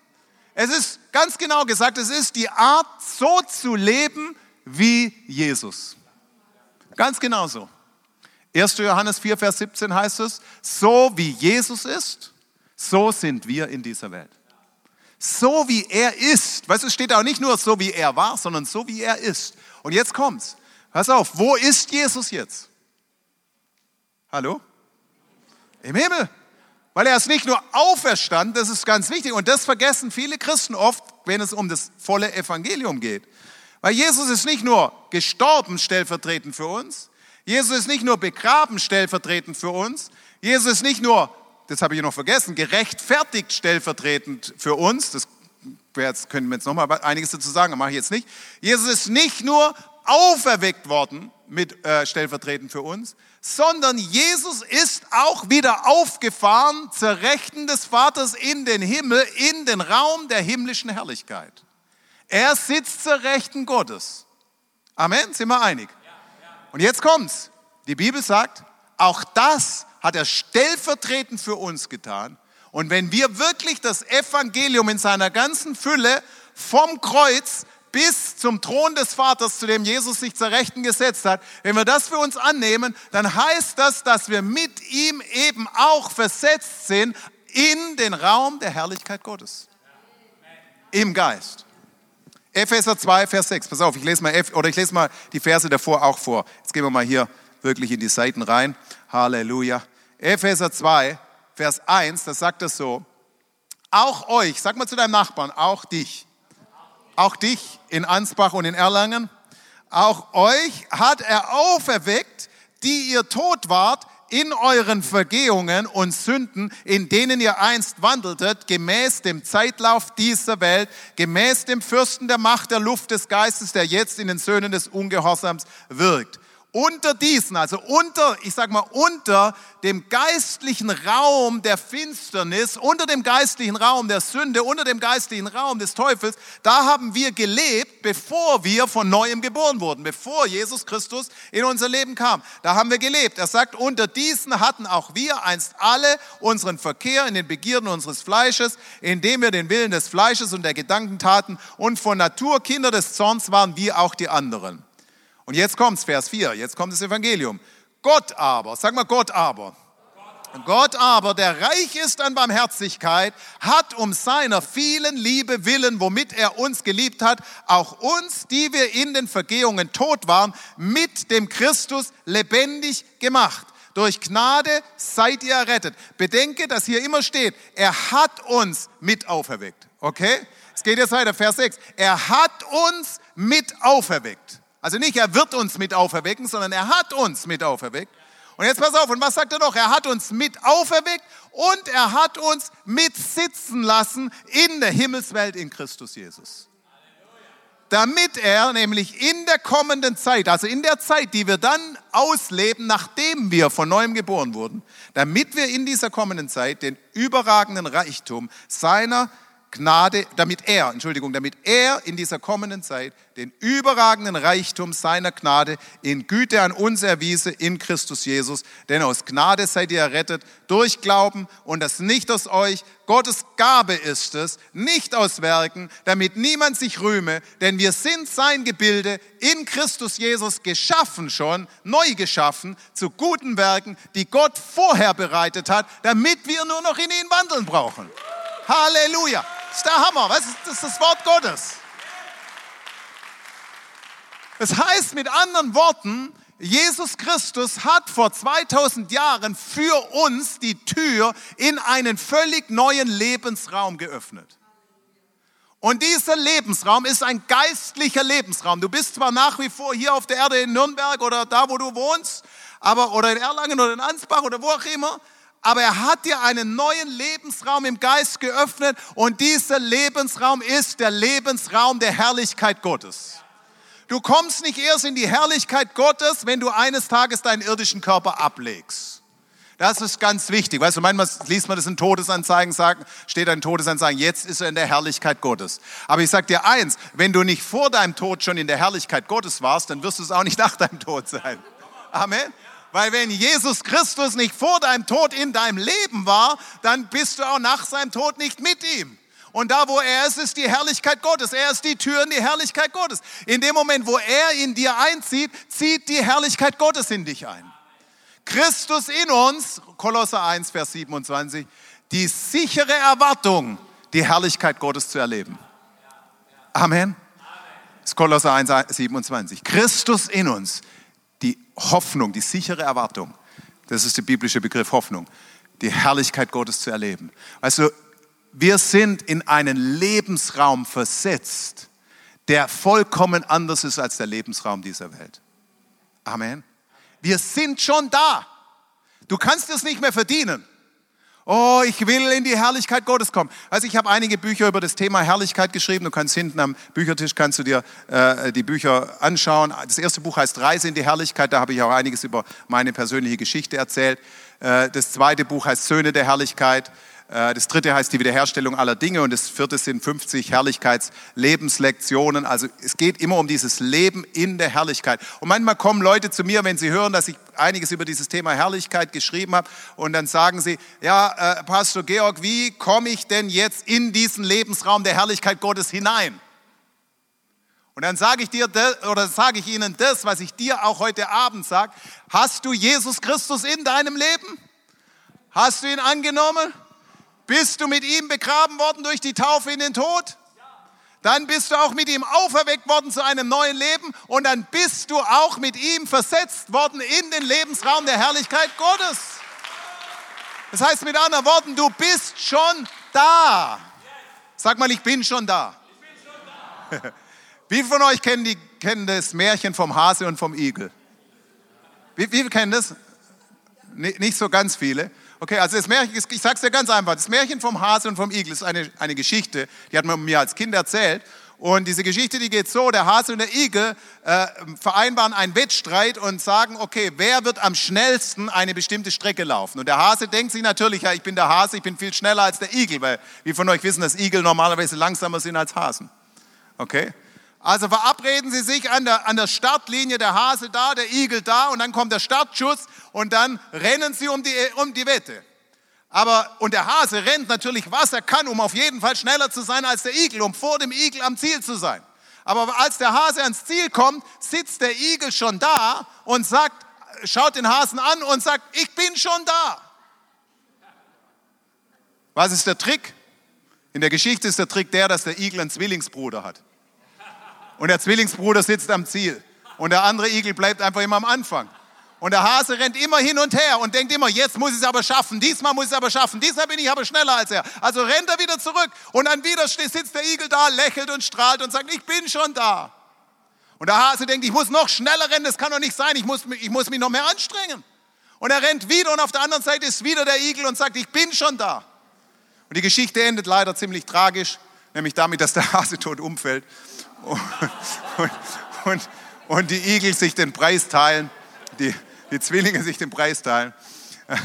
Es ist ganz genau gesagt, es ist die Art, so zu leben wie Jesus. Ganz genau so. 1. Johannes 4, Vers 17 heißt es, so wie Jesus ist, so sind wir in dieser Welt so wie er ist. Weißt du, es steht auch nicht nur so wie er war, sondern so wie er ist. Und jetzt kommt's. Pass auf, wo ist Jesus jetzt? Hallo? Im Himmel. Weil er ist nicht nur auferstanden, das ist ganz wichtig. Und das vergessen viele Christen oft, wenn es um das volle Evangelium geht. Weil Jesus ist nicht nur gestorben stellvertretend für uns. Jesus ist nicht nur begraben stellvertretend für uns. Jesus ist nicht nur das habe ich noch vergessen, gerechtfertigt stellvertretend für uns. Das jetzt können wir jetzt noch mal einiges dazu sagen, mache ich jetzt nicht. Jesus ist nicht nur auferweckt worden mit äh, stellvertretend für uns, sondern Jesus ist auch wieder aufgefahren zur Rechten des Vaters in den Himmel, in den Raum der himmlischen Herrlichkeit. Er sitzt zur Rechten Gottes. Amen, sind wir einig? Und jetzt kommt's. Die Bibel sagt, auch das hat er stellvertretend für uns getan. Und wenn wir wirklich das Evangelium in seiner ganzen Fülle vom Kreuz bis zum Thron des Vaters, zu dem Jesus sich zur Rechten gesetzt hat, wenn wir das für uns annehmen, dann heißt das, dass wir mit ihm eben auch versetzt sind in den Raum der Herrlichkeit Gottes. Im Geist. Epheser 2, Vers 6. Pass auf, ich lese mal, oder ich lese mal die Verse davor auch vor. Jetzt gehen wir mal hier wirklich in die Seiten rein. Halleluja. Epheser 2, Vers 1, das sagt es so. Auch euch, sag mal zu deinem Nachbarn, auch dich, auch dich in Ansbach und in Erlangen, auch euch hat er auferweckt, die ihr tot wart in euren Vergehungen und Sünden, in denen ihr einst wandeltet, gemäß dem Zeitlauf dieser Welt, gemäß dem Fürsten der Macht der Luft des Geistes, der jetzt in den Söhnen des Ungehorsams wirkt unter diesen, also unter, ich sag mal, unter dem geistlichen Raum der Finsternis, unter dem geistlichen Raum der Sünde, unter dem geistlichen Raum des Teufels, da haben wir gelebt, bevor wir von neuem geboren wurden, bevor Jesus Christus in unser Leben kam. Da haben wir gelebt. Er sagt, unter diesen hatten auch wir einst alle unseren Verkehr in den Begierden unseres Fleisches, indem wir den Willen des Fleisches und der Gedanken taten und von Natur Kinder des Zorns waren, wie auch die anderen. Und jetzt kommt's, Vers 4, jetzt kommt das Evangelium. Gott aber, sag mal Gott aber. Gott aber, der reich ist an Barmherzigkeit, hat um seiner vielen Liebe willen, womit er uns geliebt hat, auch uns, die wir in den Vergehungen tot waren, mit dem Christus lebendig gemacht. Durch Gnade seid ihr errettet. Bedenke, dass hier immer steht, er hat uns mit auferweckt. Okay? Es geht jetzt weiter, Vers 6. Er hat uns mit auferweckt. Also nicht, er wird uns mit auferwecken, sondern er hat uns mit auferweckt. Und jetzt pass auf, und was sagt er noch? Er hat uns mit auferweckt und er hat uns mit sitzen lassen in der Himmelswelt in Christus Jesus. Damit er nämlich in der kommenden Zeit, also in der Zeit, die wir dann ausleben, nachdem wir von neuem geboren wurden, damit wir in dieser kommenden Zeit den überragenden Reichtum seiner Gnade, damit er, Entschuldigung, damit er in dieser kommenden Zeit den überragenden Reichtum seiner Gnade in Güte an uns erwiese in Christus Jesus. Denn aus Gnade seid ihr errettet durch Glauben und das nicht aus euch. Gottes Gabe ist es, nicht aus Werken, damit niemand sich rühme, denn wir sind sein Gebilde in Christus Jesus geschaffen schon, neu geschaffen zu guten Werken, die Gott vorher bereitet hat, damit wir nur noch in ihn wandeln brauchen. Halleluja. Das ist der Hammer. Was? Das ist das Wort Gottes. Das heißt mit anderen Worten, Jesus Christus hat vor 2000 Jahren für uns die Tür in einen völlig neuen Lebensraum geöffnet. Und dieser Lebensraum ist ein geistlicher Lebensraum. Du bist zwar nach wie vor hier auf der Erde in Nürnberg oder da, wo du wohnst, aber, oder in Erlangen oder in Ansbach oder wo auch immer, aber er hat dir einen neuen Lebensraum im Geist geöffnet und dieser Lebensraum ist der Lebensraum der Herrlichkeit Gottes. Du kommst nicht erst in die Herrlichkeit Gottes, wenn du eines Tages deinen irdischen Körper ablegst. Das ist ganz wichtig. Weißt du, manchmal liest man das in Todesanzeigen, sagt, steht ein Todesanzeigen, jetzt ist er in der Herrlichkeit Gottes. Aber ich sag dir eins, wenn du nicht vor deinem Tod schon in der Herrlichkeit Gottes warst, dann wirst du es auch nicht nach deinem Tod sein. Amen. Weil wenn Jesus Christus nicht vor deinem Tod in deinem Leben war, dann bist du auch nach seinem Tod nicht mit ihm. Und da, wo er ist, ist die Herrlichkeit Gottes. Er ist die Tür in die Herrlichkeit Gottes. In dem Moment, wo er in dir einzieht, zieht die Herrlichkeit Gottes in dich ein. Christus in uns, Kolosser 1, Vers 27, die sichere Erwartung, die Herrlichkeit Gottes zu erleben. Amen. Das ist Kolosser 1, 27. Christus in uns, Hoffnung, die sichere Erwartung. Das ist der biblische Begriff Hoffnung. Die Herrlichkeit Gottes zu erleben. Du, wir sind in einen Lebensraum versetzt, der vollkommen anders ist als der Lebensraum dieser Welt. Amen. Wir sind schon da. Du kannst es nicht mehr verdienen. Oh, ich will in die Herrlichkeit Gottes kommen. Also ich habe einige Bücher über das Thema Herrlichkeit geschrieben. Du kannst hinten am Büchertisch kannst du dir äh, die Bücher anschauen. Das erste Buch heißt Reise in die Herrlichkeit. Da habe ich auch einiges über meine persönliche Geschichte erzählt. Äh, das zweite Buch heißt Söhne der Herrlichkeit. Äh, das dritte heißt die Wiederherstellung aller Dinge und das vierte sind 50 Herrlichkeitslebenslectionen. Also es geht immer um dieses Leben in der Herrlichkeit. Und manchmal kommen Leute zu mir, wenn sie hören, dass ich einiges über dieses Thema Herrlichkeit geschrieben habe und dann sagen sie, ja, äh, Pastor Georg, wie komme ich denn jetzt in diesen Lebensraum der Herrlichkeit Gottes hinein? Und dann sage ich dir oder sage ich Ihnen das, was ich dir auch heute Abend sage. Hast du Jesus Christus in deinem Leben? Hast du ihn angenommen? Bist du mit ihm begraben worden durch die Taufe in den Tod? Dann bist du auch mit ihm auferweckt worden zu einem neuen Leben und dann bist du auch mit ihm versetzt worden in den Lebensraum der Herrlichkeit Gottes. Das heißt mit anderen Worten, du bist schon da. Sag mal, ich bin schon da. Wie viele von euch kennen, die, kennen das Märchen vom Hase und vom Igel? Wie, wie viele kennen das? Nicht so ganz viele. Okay, also das Märchen, ich sage es dir ganz einfach, das Märchen vom Hase und vom Igel ist eine, eine Geschichte, die hat man mir als Kind erzählt. Und diese Geschichte, die geht so, der Hase und der Igel äh, vereinbaren einen Wettstreit und sagen, okay, wer wird am schnellsten eine bestimmte Strecke laufen? Und der Hase denkt sich natürlich, ja, ich bin der Hase, ich bin viel schneller als der Igel, weil wir von euch wissen, dass Igel normalerweise langsamer sind als Hasen. Okay? Also verabreden sie sich an der, an der Startlinie, der Hase da, der Igel da und dann kommt der Startschuss und dann rennen sie um die, um die Wette. Aber, und der Hase rennt natürlich, was er kann, um auf jeden Fall schneller zu sein als der Igel, um vor dem Igel am Ziel zu sein. Aber als der Hase ans Ziel kommt, sitzt der Igel schon da und sagt, schaut den Hasen an und sagt, ich bin schon da. Was ist der Trick? In der Geschichte ist der Trick der, dass der Igel einen Zwillingsbruder hat und der Zwillingsbruder sitzt am Ziel und der andere Igel bleibt einfach immer am Anfang. Und der Hase rennt immer hin und her und denkt immer, jetzt muss ich es aber schaffen, diesmal muss ich es aber schaffen, diesmal bin ich aber schneller als er. Also rennt er wieder zurück und dann wieder sitzt der Igel da, lächelt und strahlt und sagt, ich bin schon da. Und der Hase denkt, ich muss noch schneller rennen, das kann doch nicht sein, ich muss, ich muss mich noch mehr anstrengen. Und er rennt wieder und auf der anderen Seite ist wieder der Igel und sagt, ich bin schon da. Und die Geschichte endet leider ziemlich tragisch, nämlich damit, dass der Hase tot umfällt und, und, und, die Igel sich den Preis teilen, die, die Zwillinge sich den Preis teilen.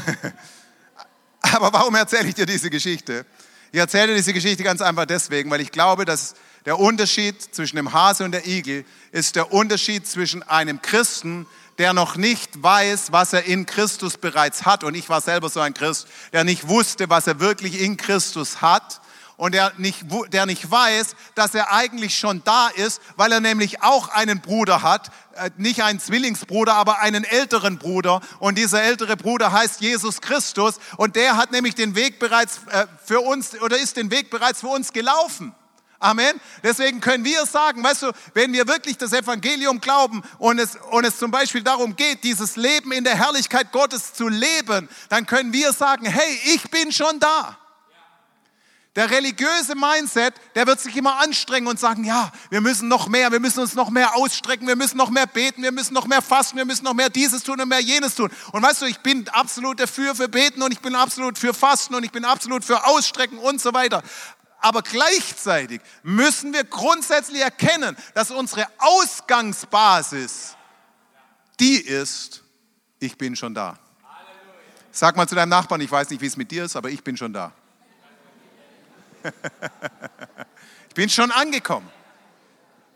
Aber warum erzähle ich dir diese Geschichte? Ich erzähle diese Geschichte ganz einfach deswegen, weil ich glaube, dass der Unterschied zwischen dem Hase und der Igel ist der Unterschied zwischen einem Christen, der noch nicht weiß, was er in Christus bereits hat. Und ich war selber so ein Christ, der nicht wusste, was er wirklich in Christus hat und der nicht, der nicht weiß, dass er eigentlich schon da ist, weil er nämlich auch einen Bruder hat, äh, nicht einen Zwillingsbruder, aber einen älteren Bruder. Und dieser ältere Bruder heißt Jesus Christus und der hat nämlich den Weg bereits äh, für uns oder ist den Weg bereits für uns gelaufen. Amen. Deswegen können wir sagen, weißt du, wenn wir wirklich das Evangelium glauben und es, und es zum Beispiel darum geht, dieses Leben in der Herrlichkeit Gottes zu leben, dann können wir sagen, hey, ich bin schon da. Der religiöse Mindset, der wird sich immer anstrengen und sagen, ja, wir müssen noch mehr, wir müssen uns noch mehr ausstrecken, wir müssen noch mehr beten, wir müssen noch mehr fasten, wir müssen noch mehr dieses tun und mehr jenes tun. Und weißt du, ich bin absolut dafür für beten und ich bin absolut für fasten und ich bin absolut für ausstrecken und so weiter. Aber gleichzeitig müssen wir grundsätzlich erkennen, dass unsere Ausgangsbasis die ist, ich bin schon da. Sag mal zu deinem Nachbarn, ich weiß nicht, wie es mit dir ist, aber ich bin schon da. ich bin schon angekommen.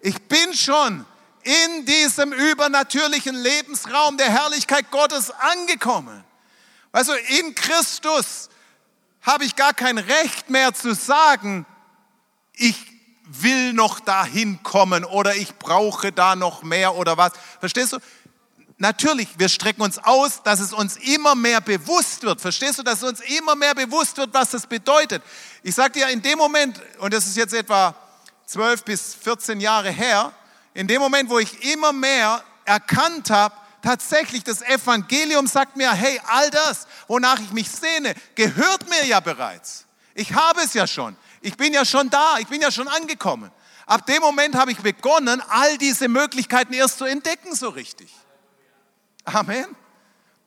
Ich bin schon in diesem übernatürlichen Lebensraum der Herrlichkeit Gottes angekommen. Also in Christus habe ich gar kein Recht mehr zu sagen, ich will noch dahin kommen oder ich brauche da noch mehr oder was. Verstehst du? Natürlich, wir strecken uns aus, dass es uns immer mehr bewusst wird. Verstehst du, dass es uns immer mehr bewusst wird, was das bedeutet? Ich sage dir, in dem Moment, und das ist jetzt etwa 12 bis 14 Jahre her, in dem Moment, wo ich immer mehr erkannt habe, tatsächlich das Evangelium sagt mir, hey, all das, wonach ich mich sehne, gehört mir ja bereits. Ich habe es ja schon. Ich bin ja schon da. Ich bin ja schon angekommen. Ab dem Moment habe ich begonnen, all diese Möglichkeiten erst zu entdecken, so richtig. Amen.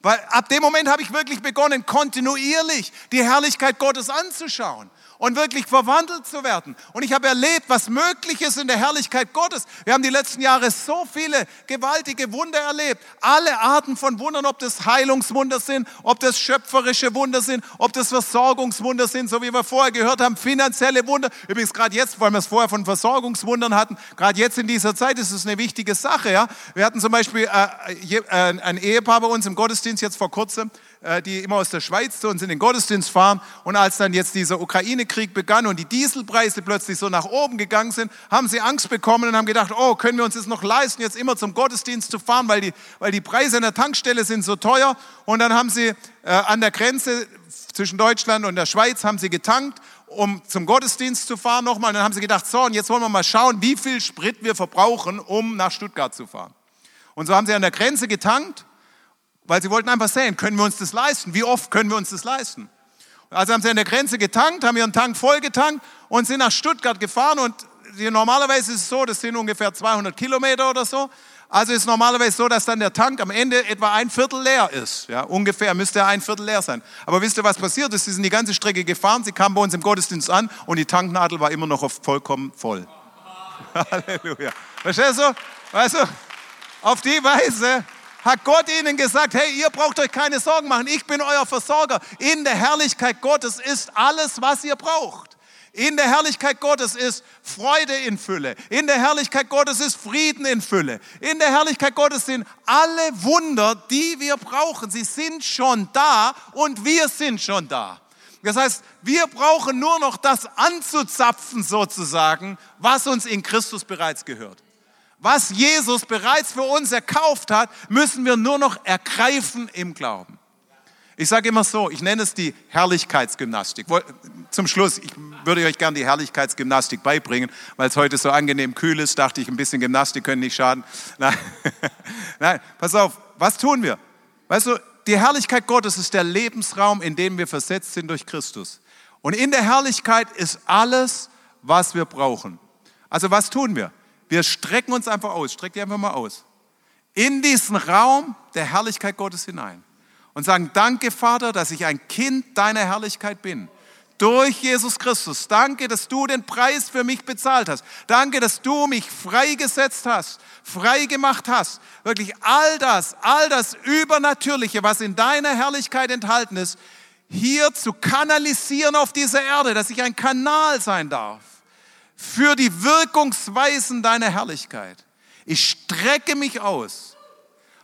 Weil ab dem Moment habe ich wirklich begonnen, kontinuierlich die Herrlichkeit Gottes anzuschauen und wirklich verwandelt zu werden. Und ich habe erlebt, was möglich ist in der Herrlichkeit Gottes. Wir haben die letzten Jahre so viele gewaltige Wunder erlebt. Alle Arten von Wundern, ob das Heilungswunder sind, ob das schöpferische Wunder sind, ob das Versorgungswunder sind, so wie wir vorher gehört haben, finanzielle Wunder. Übrigens gerade jetzt, weil wir es vorher von Versorgungswundern hatten, gerade jetzt in dieser Zeit ist es eine wichtige Sache. Ja? Wir hatten zum Beispiel äh, äh, ein Ehepaar bei uns im Gottesdienst jetzt vor kurzem, die immer aus der Schweiz zu uns in den Gottesdienst fahren. Und als dann jetzt dieser Ukraine-Krieg begann und die Dieselpreise plötzlich so nach oben gegangen sind, haben sie Angst bekommen und haben gedacht, oh, können wir uns das noch leisten, jetzt immer zum Gottesdienst zu fahren, weil die, weil die Preise an der Tankstelle sind so teuer. Und dann haben sie äh, an der Grenze zwischen Deutschland und der Schweiz haben sie getankt um zum Gottesdienst zu fahren nochmal. Und dann haben sie gedacht, so, und jetzt wollen wir mal schauen, wie viel Sprit wir verbrauchen, um nach Stuttgart zu fahren. Und so haben sie an der Grenze getankt weil sie wollten einfach sehen, können wir uns das leisten? Wie oft können wir uns das leisten? Also haben sie an der Grenze getankt, haben ihren Tank voll getankt und sind nach Stuttgart gefahren. Und normalerweise ist es so, das sind ungefähr 200 Kilometer oder so. Also ist es normalerweise so, dass dann der Tank am Ende etwa ein Viertel leer ist. Ja, ungefähr müsste er ein Viertel leer sein. Aber wisst ihr, was passiert ist? Sie sind die ganze Strecke gefahren, sie kamen bei uns im Gottesdienst an und die Tanknadel war immer noch vollkommen voll. Halleluja. Verstehst du? Weißt du, auf die Weise hat Gott ihnen gesagt, hey, ihr braucht euch keine Sorgen machen, ich bin euer Versorger. In der Herrlichkeit Gottes ist alles, was ihr braucht. In der Herrlichkeit Gottes ist Freude in Fülle. In der Herrlichkeit Gottes ist Frieden in Fülle. In der Herrlichkeit Gottes sind alle Wunder, die wir brauchen. Sie sind schon da und wir sind schon da. Das heißt, wir brauchen nur noch das anzuzapfen sozusagen, was uns in Christus bereits gehört. Was Jesus bereits für uns erkauft hat, müssen wir nur noch ergreifen im Glauben. Ich sage immer so, ich nenne es die Herrlichkeitsgymnastik. Zum Schluss, ich würde euch gerne die Herrlichkeitsgymnastik beibringen, weil es heute so angenehm kühl ist, dachte ich, ein bisschen Gymnastik können nicht schaden. Nein, Nein pass auf, was tun wir? Weißt du, die Herrlichkeit Gottes ist der Lebensraum, in dem wir versetzt sind durch Christus. Und in der Herrlichkeit ist alles, was wir brauchen. Also was tun wir? Wir strecken uns einfach aus, streck dich einfach mal aus. In diesen Raum der Herrlichkeit Gottes hinein. Und sagen, danke Vater, dass ich ein Kind deiner Herrlichkeit bin. Durch Jesus Christus. Danke, dass du den Preis für mich bezahlt hast. Danke, dass du mich freigesetzt hast, frei gemacht hast. Wirklich all das, all das Übernatürliche, was in deiner Herrlichkeit enthalten ist, hier zu kanalisieren auf dieser Erde, dass ich ein Kanal sein darf für die Wirkungsweisen deiner Herrlichkeit. Ich strecke mich aus.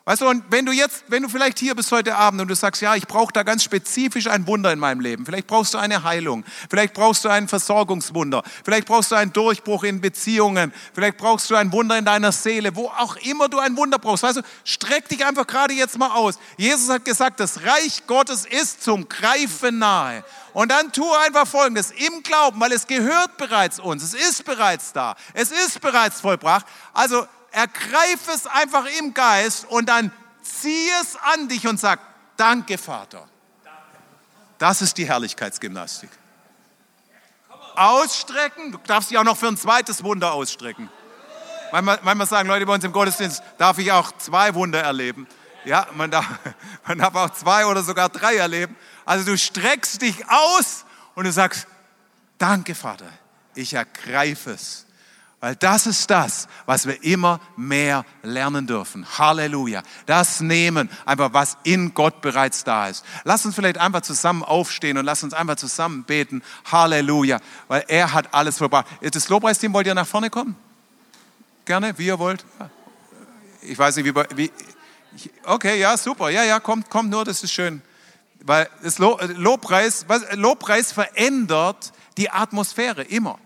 Weißt du, und wenn du jetzt, wenn du vielleicht hier bist heute Abend und du sagst, ja, ich brauche da ganz spezifisch ein Wunder in meinem Leben. Vielleicht brauchst du eine Heilung. Vielleicht brauchst du ein Versorgungswunder. Vielleicht brauchst du einen Durchbruch in Beziehungen. Vielleicht brauchst du ein Wunder in deiner Seele. Wo auch immer du ein Wunder brauchst. Weißt du, streck dich einfach gerade jetzt mal aus. Jesus hat gesagt, das Reich Gottes ist zum Greifen nahe. Und dann tue einfach Folgendes, im Glauben, weil es gehört bereits uns, es ist bereits da, es ist bereits vollbracht. Also ergreif es einfach im Geist und dann zieh es an dich und sag, danke Vater. Das ist die Herrlichkeitsgymnastik. Ausstrecken, du darfst dich auch noch für ein zweites Wunder ausstrecken. Manchmal, manchmal sagen Leute bei uns im Gottesdienst, darf ich auch zwei Wunder erleben. Ja, man darf, man darf auch zwei oder sogar drei erleben. Also du streckst dich aus und du sagst, danke Vater, ich ergreife es. Weil das ist das, was wir immer mehr lernen dürfen. Halleluja. Das nehmen, einfach was in Gott bereits da ist. Lass uns vielleicht einfach zusammen aufstehen und lass uns einfach zusammen beten. Halleluja. Weil er hat alles vollbracht. Das Lobpreisteam, wollt ihr nach vorne kommen? Gerne, wie ihr wollt. Ich weiß nicht, wie, wie okay, ja, super. Ja, ja, kommt, kommt nur, das ist schön. Weil das Lobpreis, Lobpreis verändert die Atmosphäre immer.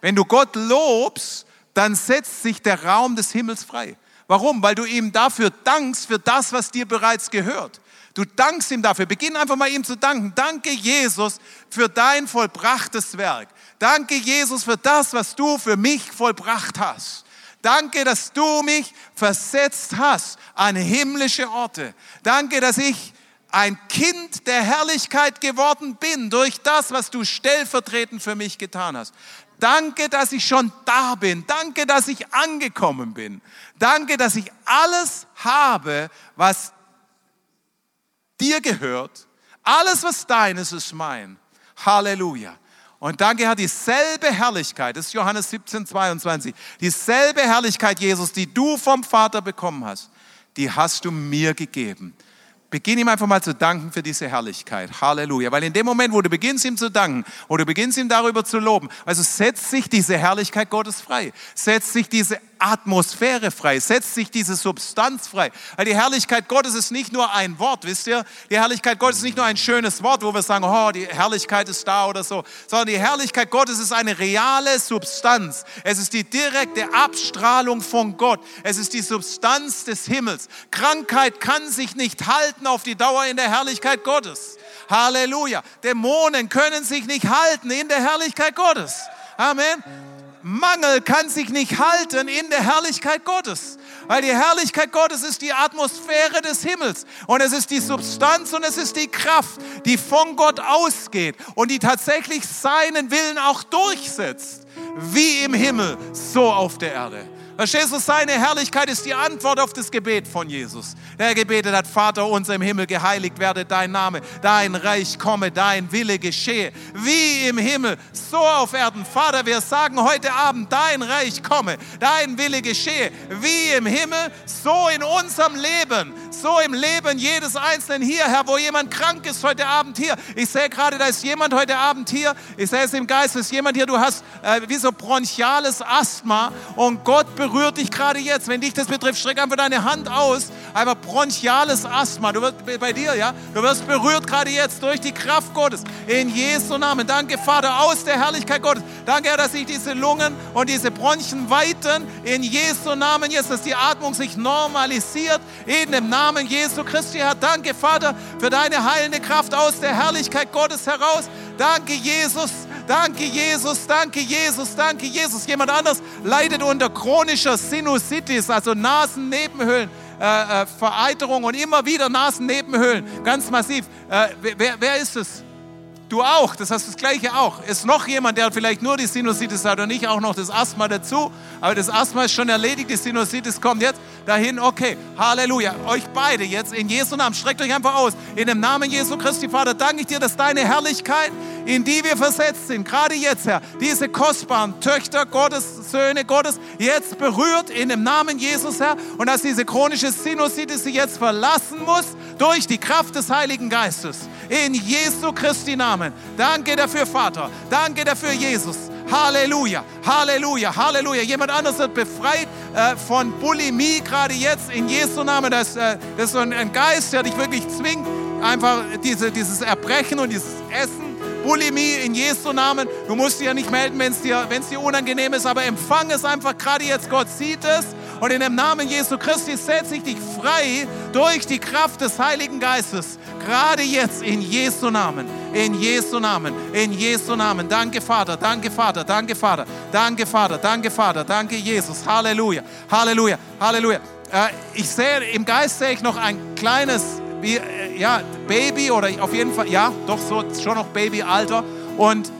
Wenn du Gott lobst, dann setzt sich der Raum des Himmels frei. Warum? Weil du ihm dafür dankst, für das, was dir bereits gehört. Du dankst ihm dafür. Beginn einfach mal ihm zu danken. Danke, Jesus, für dein vollbrachtes Werk. Danke, Jesus, für das, was du für mich vollbracht hast. Danke, dass du mich versetzt hast an himmlische Orte. Danke, dass ich ein Kind der Herrlichkeit geworden bin durch das, was du stellvertretend für mich getan hast. Danke, dass ich schon da bin. Danke, dass ich angekommen bin. Danke, dass ich alles habe, was dir gehört. Alles, was dein ist, mein. Halleluja. Und danke, hat dieselbe Herrlichkeit, das ist Johannes 17, 22, dieselbe Herrlichkeit, Jesus, die du vom Vater bekommen hast, die hast du mir gegeben. Beginn ihm einfach mal zu danken für diese Herrlichkeit. Halleluja. Weil in dem Moment, wo du beginnst ihm zu danken, wo du beginnst ihm darüber zu loben, also setzt sich diese Herrlichkeit Gottes frei. Setzt sich diese Atmosphäre frei, setzt sich diese Substanz frei. Weil die Herrlichkeit Gottes ist nicht nur ein Wort, wisst ihr? Die Herrlichkeit Gottes ist nicht nur ein schönes Wort, wo wir sagen, oh, die Herrlichkeit ist da oder so, sondern die Herrlichkeit Gottes ist eine reale Substanz. Es ist die direkte Abstrahlung von Gott. Es ist die Substanz des Himmels. Krankheit kann sich nicht halten auf die Dauer in der Herrlichkeit Gottes. Halleluja. Dämonen können sich nicht halten in der Herrlichkeit Gottes. Amen. Mangel kann sich nicht halten in der Herrlichkeit Gottes. Weil die Herrlichkeit Gottes ist die Atmosphäre des Himmels und es ist die Substanz und es ist die Kraft, die von Gott ausgeht und die tatsächlich seinen Willen auch durchsetzt, wie im Himmel, so auf der Erde. Verstehst du, seine Herrlichkeit ist die Antwort auf das Gebet von Jesus. Der gebetet hat, Vater unser im Himmel, geheiligt werde dein Name, dein Reich komme, dein Wille geschehe, wie im Himmel, so auf Erden. Vater, wir sagen heute Abend, dein Reich komme, dein Wille geschehe, wie im Himmel, so in unserem Leben, so im Leben jedes Einzelnen hier, Herr, wo jemand krank ist heute Abend hier. Ich sehe gerade, da ist jemand heute Abend hier, ich sehe es im Geist, ist jemand hier, du hast äh, wie so bronchiales Asthma und Gott berührt berührt dich gerade jetzt. Wenn dich das betrifft, streck einfach deine Hand aus. Einfach bronchiales Asthma. Du wirst bei dir, ja? Du wirst berührt gerade jetzt durch die Kraft Gottes. In Jesu Namen. Danke, Vater, aus der Herrlichkeit Gottes. Danke, Herr, dass sich diese Lungen und diese Bronchien weiten. In Jesu Namen jetzt, dass die Atmung sich normalisiert. In dem Namen Jesu Christi, Herr. Danke, Vater, für deine heilende Kraft aus der Herrlichkeit Gottes heraus. Danke, Jesus Danke, Jesus, danke, Jesus, danke, Jesus. Jemand anders leidet unter chronischer Sinusitis, also Nasennebenhöhlen. Äh, äh, Vereiterung und immer wieder Nasennebenhöhlen, ganz massiv. Äh, wer, wer ist es? Du auch, das hast das Gleiche auch. Ist noch jemand, der vielleicht nur die Sinusitis hat und nicht auch noch das Asthma dazu? Aber das Asthma ist schon erledigt, die Sinusitis kommt jetzt dahin. Okay, Halleluja. Euch beide jetzt in Jesu Namen, streckt euch einfach aus. In dem Namen Jesu Christi, Vater, danke ich dir, dass deine Herrlichkeit, in die wir versetzt sind, gerade jetzt, Herr, diese kostbaren Töchter Gottes, Söhne Gottes, jetzt berührt in dem Namen Jesus, Herr, und dass diese chronische Sinusitis sie jetzt verlassen muss durch die Kraft des Heiligen Geistes. In Jesu Christi Namen. Danke dafür, Vater. Danke dafür, Jesus. Halleluja, Halleluja, Halleluja. Jemand anderes wird befreit äh, von Bulimie gerade jetzt in Jesu Namen. Das, äh, das ist so ein, ein, Geist, der dich wirklich zwingt, einfach diese, dieses Erbrechen und dieses Essen. Bulimie in Jesu Namen. Du musst dich ja nicht melden, wenn es dir, dir unangenehm ist, aber empfang es einfach gerade jetzt. Gott sieht es. Und in dem Namen Jesu Christi setze ich dich frei durch die Kraft des Heiligen Geistes. Gerade jetzt in Jesu Namen. In Jesu Namen, in Jesu Namen. Danke, Vater, danke, Vater, danke, Vater, danke, Vater, danke, Vater, danke, Jesus. Halleluja, Halleluja, Halleluja. Äh, ich sehe, im Geist sehe ich noch ein kleines, äh, ja, Baby oder auf jeden Fall, ja, doch so, schon noch Babyalter. Und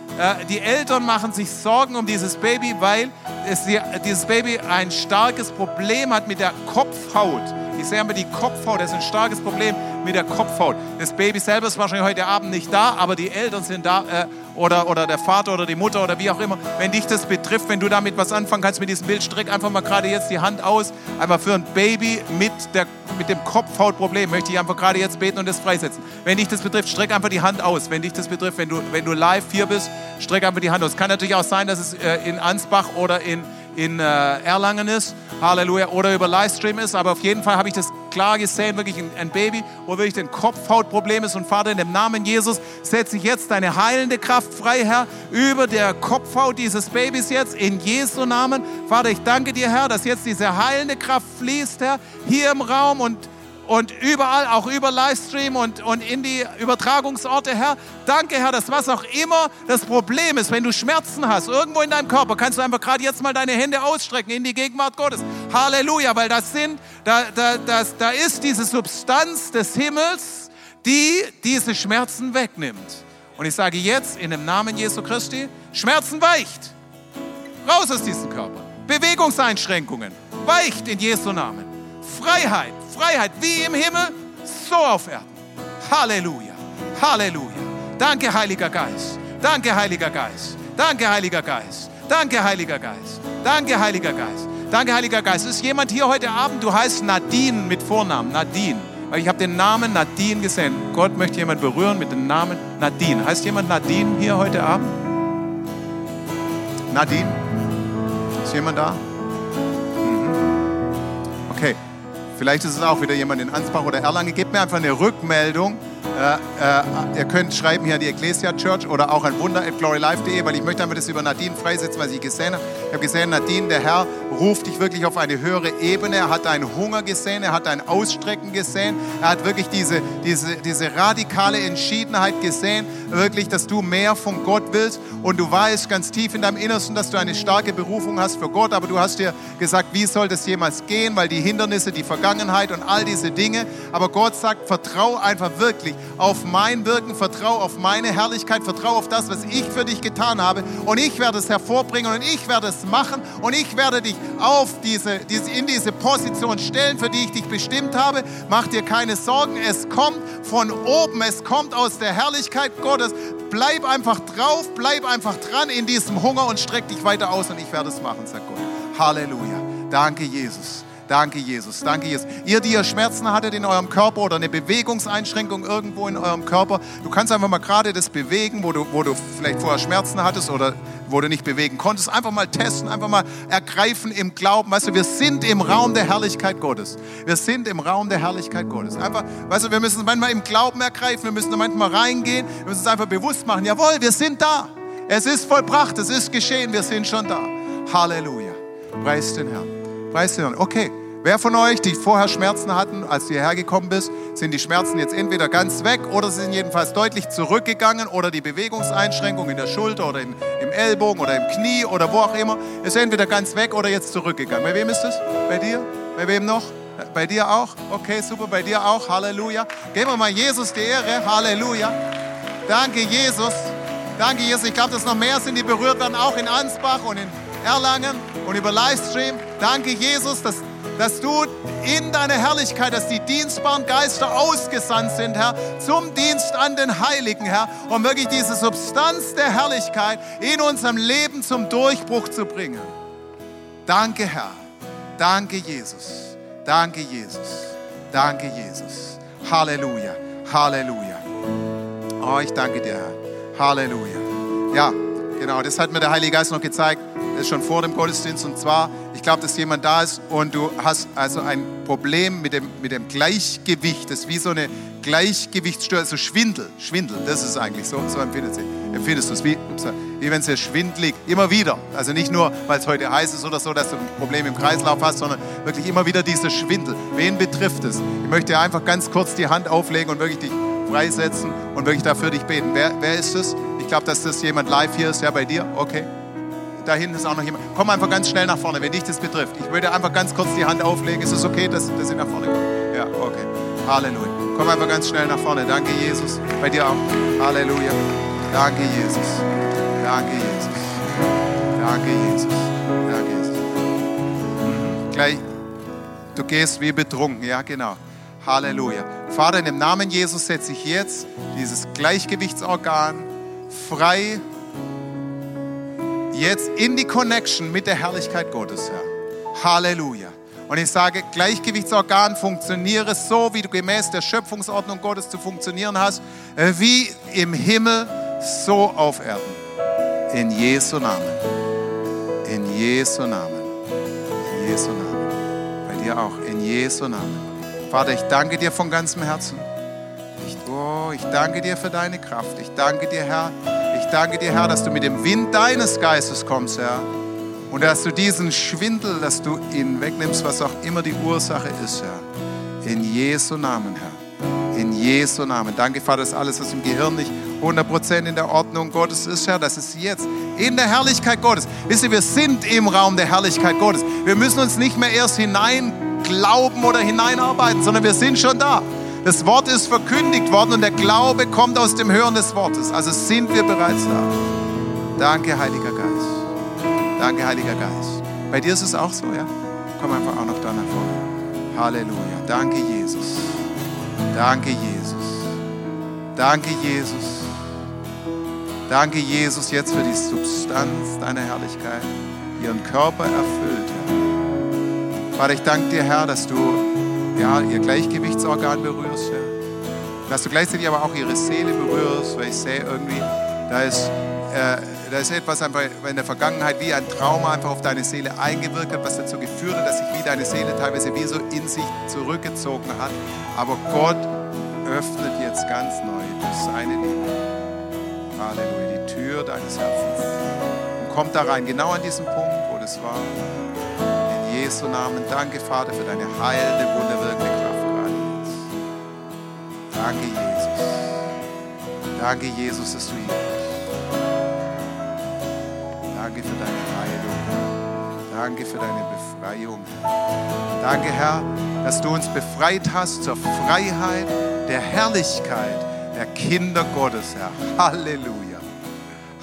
die Eltern machen sich Sorgen um dieses Baby, weil es, dieses Baby ein starkes Problem hat mit der Kopfhaut. Ich sehe aber die Kopfhaut, das ist ein starkes Problem mit der Kopfhaut. Das Baby selber ist wahrscheinlich heute Abend nicht da, aber die Eltern sind da äh, oder, oder der Vater oder die Mutter oder wie auch immer. Wenn dich das betrifft, wenn du damit was anfangen kannst mit diesem Bild, streck einfach mal gerade jetzt die Hand aus. Einfach für ein Baby mit, der, mit dem Kopfhautproblem möchte ich einfach gerade jetzt beten und das freisetzen. Wenn dich das betrifft, streck einfach die Hand aus. Wenn dich das betrifft, wenn du, wenn du live hier bist, streck einfach die Hand aus. Kann natürlich auch sein, dass es äh, in Ansbach oder in in äh, Erlangen ist, Halleluja, oder über Livestream ist, aber auf jeden Fall habe ich das klar gesehen, wirklich ein, ein Baby, wo wirklich ein Kopfhautproblem ist. Und Vater, in dem Namen Jesus setze ich jetzt deine heilende Kraft frei, Herr, über der Kopfhaut dieses Babys jetzt, in Jesu Namen. Vater, ich danke dir, Herr, dass jetzt diese heilende Kraft fließt, Herr, hier im Raum. Und und überall, auch über Livestream und, und in die Übertragungsorte, Herr. Danke, Herr, dass was auch immer das Problem ist, wenn du Schmerzen hast, irgendwo in deinem Körper, kannst du einfach gerade jetzt mal deine Hände ausstrecken in die Gegenwart Gottes. Halleluja, weil das sind, da, da, das, da ist diese Substanz des Himmels, die diese Schmerzen wegnimmt. Und ich sage jetzt in dem Namen Jesu Christi, Schmerzen weicht. Raus aus diesem Körper. Bewegungseinschränkungen weicht in Jesu Namen. Freiheit Freiheit wie im Himmel, so auf Erden. Halleluja, Halleluja. Danke, Heiliger Geist. Danke, Heiliger Geist. Danke, Heiliger Geist. Danke, Heiliger Geist. Danke, Heiliger Geist. Danke, Heiliger Geist. Ist jemand hier heute Abend? Du heißt Nadine mit Vornamen. Nadine. Weil ich habe den Namen Nadine gesehen. Gott möchte jemand berühren mit dem Namen Nadine. Heißt jemand Nadine hier heute Abend? Nadine? Ist jemand da? Vielleicht ist es auch wieder jemand in Ansbach oder Erlangen. Gebt mir einfach eine Rückmeldung. Äh, äh, ihr könnt schreiben hier an die Ecclesia Church oder auch an wunder.glorylife.de, weil ich möchte einfach das über Nadine freisetzen, was ich gesehen habe. Ich habe gesehen, Nadine, der Herr ruft dich wirklich auf eine höhere Ebene. Er hat deinen Hunger gesehen, er hat dein Ausstrecken gesehen. Er hat wirklich diese, diese, diese radikale Entschiedenheit gesehen, wirklich, dass du mehr von Gott willst. Und du weißt ganz tief in deinem Innersten, dass du eine starke Berufung hast für Gott. Aber du hast dir gesagt, wie soll das jemals gehen? Weil die Hindernisse, die Vergangenheit und all diese Dinge. Aber Gott sagt, vertrau einfach wirklich auf mein Wirken, vertrau auf meine Herrlichkeit, vertrau auf das, was ich für dich getan habe. Und ich werde es hervorbringen und ich werde es machen und ich werde dich auf diese, diese, in diese Position stellen, für die ich dich bestimmt habe. Mach dir keine Sorgen, es kommt von oben, es kommt aus der Herrlichkeit Gottes. Bleib einfach drauf, bleib einfach dran in diesem Hunger und streck dich weiter aus und ich werde es machen, sagt Gott. Halleluja. Danke, Jesus. Danke, Jesus. Danke, Jesus. Ihr, die ihr Schmerzen hattet in eurem Körper oder eine Bewegungseinschränkung irgendwo in eurem Körper, du kannst einfach mal gerade das bewegen, wo du, wo du vielleicht vorher Schmerzen hattest oder wo du nicht bewegen konntest. Einfach mal testen, einfach mal ergreifen im Glauben. Weißt du, wir sind im Raum der Herrlichkeit Gottes. Wir sind im Raum der Herrlichkeit Gottes. Einfach, weißt du, wir müssen manchmal im Glauben ergreifen, wir müssen manchmal reingehen, wir müssen es einfach bewusst machen. Jawohl, wir sind da. Es ist vollbracht, es ist geschehen, wir sind schon da. Halleluja. Preis den Herrn. Den Herrn. Okay. Wer von euch, die vorher Schmerzen hatten, als du hierher gekommen bist, sind die Schmerzen jetzt entweder ganz weg oder sie sind jedenfalls deutlich zurückgegangen oder die Bewegungseinschränkung in der Schulter oder in, im Ellbogen oder im Knie oder wo auch immer ist entweder ganz weg oder jetzt zurückgegangen. Bei wem ist es? Bei dir? Bei wem noch? Bei dir auch? Okay, super, bei dir auch. Halleluja. Geben wir mal Jesus die Ehre. Halleluja. Danke, Jesus. Danke, Jesus. Ich glaube, dass noch mehr sind, die berührt werden, auch in Ansbach und in Erlangen und über Livestream. Danke, Jesus, dass dass du in deiner Herrlichkeit, dass die dienstbaren Geister ausgesandt sind, Herr, zum Dienst an den Heiligen, Herr, um wirklich diese Substanz der Herrlichkeit in unserem Leben zum Durchbruch zu bringen. Danke, Herr. Danke, Jesus. Danke, Jesus. Danke, Jesus. Halleluja. Halleluja. Oh, ich danke dir, Herr. Halleluja. Ja, Genau, das hat mir der Heilige Geist noch gezeigt. Das ist schon vor dem Gottesdienst. Und zwar, ich glaube, dass jemand da ist und du hast also ein Problem mit dem, mit dem Gleichgewicht. Das ist wie so eine Gleichgewichtsstörung, also Schwindel. Schwindel, das ist eigentlich so. So empfindet sie. empfindest du es. Wie, wie wenn es dir schwindelig, immer wieder. Also nicht nur, weil es heute heiß ist oder so, dass du ein Problem im Kreislauf hast, sondern wirklich immer wieder dieser Schwindel. Wen betrifft es? Ich möchte einfach ganz kurz die Hand auflegen und wirklich dich freisetzen und wirklich dafür dich beten. Wer, wer ist es? Ich glaube, dass das jemand live hier ist, ja, bei dir. Okay. Da hinten ist auch noch jemand. Komm einfach ganz schnell nach vorne, wenn dich das betrifft. Ich würde einfach ganz kurz die Hand auflegen. Ist es okay, dass, dass Sie nach vorne kommen? Ja, okay. Halleluja. Komm einfach ganz schnell nach vorne. Danke, Jesus. Bei dir auch. Halleluja. Danke, Jesus. Danke, Jesus. Danke, Jesus. Danke, Jesus. Mhm. Gleich, du gehst wie betrunken. Ja, genau. Halleluja. Vater, in dem Namen Jesus setze ich jetzt dieses Gleichgewichtsorgan frei jetzt in die Connection mit der Herrlichkeit Gottes, Herr. Halleluja. Und ich sage, Gleichgewichtsorgan funktioniere so, wie du gemäß der Schöpfungsordnung Gottes zu funktionieren hast, äh, wie im Himmel, so auf Erden. In Jesu Namen. In Jesu Namen. In Jesu Namen. Bei dir auch. In Jesu Namen. Vater, ich danke dir von ganzem Herzen. Ich, oh, ich danke dir für deine Kraft. Ich danke dir, Herr. Ich danke dir, Herr, dass du mit dem Wind deines Geistes kommst, Herr. Und dass du diesen Schwindel, dass du ihn wegnimmst, was auch immer die Ursache ist, Herr. In Jesu Namen, Herr. In Jesu Namen. Danke, Vater, dass alles, was im Gehirn nicht 100% in der Ordnung Gottes ist, Herr, dass es jetzt in der Herrlichkeit Gottes. Wisst ihr, wir sind im Raum der Herrlichkeit Gottes. Wir müssen uns nicht mehr erst hinein glauben oder hineinarbeiten, sondern wir sind schon da. Das Wort ist verkündigt worden und der Glaube kommt aus dem Hören des Wortes. Also sind wir bereits da. Danke, Heiliger Geist. Danke, Heiliger Geist. Bei dir ist es auch so, ja? Komm einfach auch noch da nach vorne. Halleluja. Danke, Jesus. Danke, Jesus. Danke, Jesus. Danke, Jesus, jetzt für die Substanz deiner Herrlichkeit, ihren Körper erfüllt, Herr. Vater, ich danke dir, Herr, dass du ja, ihr Gleichgewichtsorgan berührst, Herr. Dass du gleichzeitig aber auch ihre Seele berührst, weil ich sehe irgendwie, da ist, äh, da ist etwas einfach in der Vergangenheit wie ein Trauma einfach auf deine Seele eingewirkt hat, was dazu geführt hat, dass sich wie deine Seele teilweise wie so in sich zurückgezogen hat. Aber Gott öffnet jetzt ganz neu durch seine Liebe. Halleluja, die Tür deines Herzens. Und kommt da rein, genau an diesem Punkt, wo das war. Jesu Namen, danke Vater für deine heilende, wunderwirkende Kraft gerade jetzt. Danke Jesus. Danke Jesus, dass du hier bist. Danke für deine Heilung. Danke für deine Befreiung. Danke Herr, dass du uns befreit hast zur Freiheit der Herrlichkeit der Kinder Gottes, Herr. Halleluja.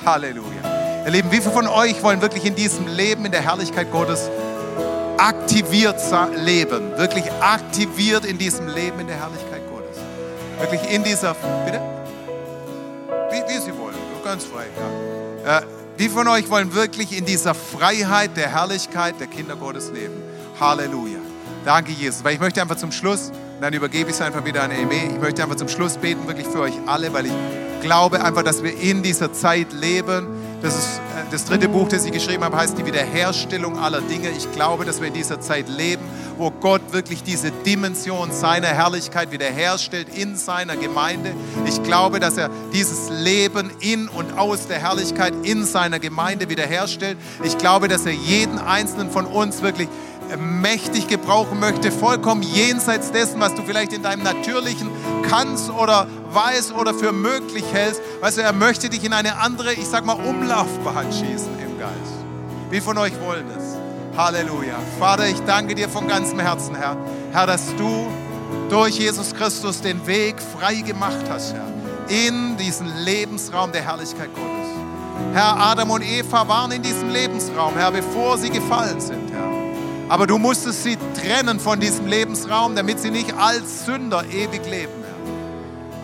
Halleluja. Ihr Lieben, wie viele von euch wollen wirklich in diesem Leben, in der Herrlichkeit Gottes aktiviert leben? Wirklich aktiviert in diesem Leben, in der Herrlichkeit Gottes? Wirklich in dieser, bitte? Wie, wie Sie wollen, ganz frei, ja. Äh, wie von euch wollen wirklich in dieser Freiheit der Herrlichkeit der Kinder Gottes leben? Halleluja. Danke, Jesus. Weil ich möchte einfach zum Schluss, dann übergebe ich es einfach wieder an Eme, ich möchte einfach zum Schluss beten, wirklich für euch alle, weil ich glaube einfach, dass wir in dieser Zeit leben. Das ist äh, das dritte Buch, das ich geschrieben habe, heißt die Wiederherstellung aller Dinge. Ich glaube, dass wir in dieser Zeit leben, wo Gott wirklich diese Dimension seiner Herrlichkeit wiederherstellt in seiner Gemeinde. Ich glaube, dass er dieses Leben in und aus der Herrlichkeit in seiner Gemeinde wiederherstellt. Ich glaube, dass er jeden einzelnen von uns wirklich mächtig gebrauchen möchte, vollkommen jenseits dessen, was du vielleicht in deinem Natürlichen kannst oder weißt oder für möglich hältst. Weißt du, er möchte dich in eine andere, ich sag mal, Umlaufbahn schießen im Geist. Wie von euch wollen es? Halleluja. Vater, ich danke dir von ganzem Herzen, Herr. Herr, dass du durch Jesus Christus den Weg frei gemacht hast, Herr, in diesen Lebensraum der Herrlichkeit Gottes. Herr, Adam und Eva waren in diesem Lebensraum, Herr, bevor sie gefallen sind, Herr. Aber du musstest sie trennen von diesem Lebensraum, damit sie nicht als Sünder ewig leben.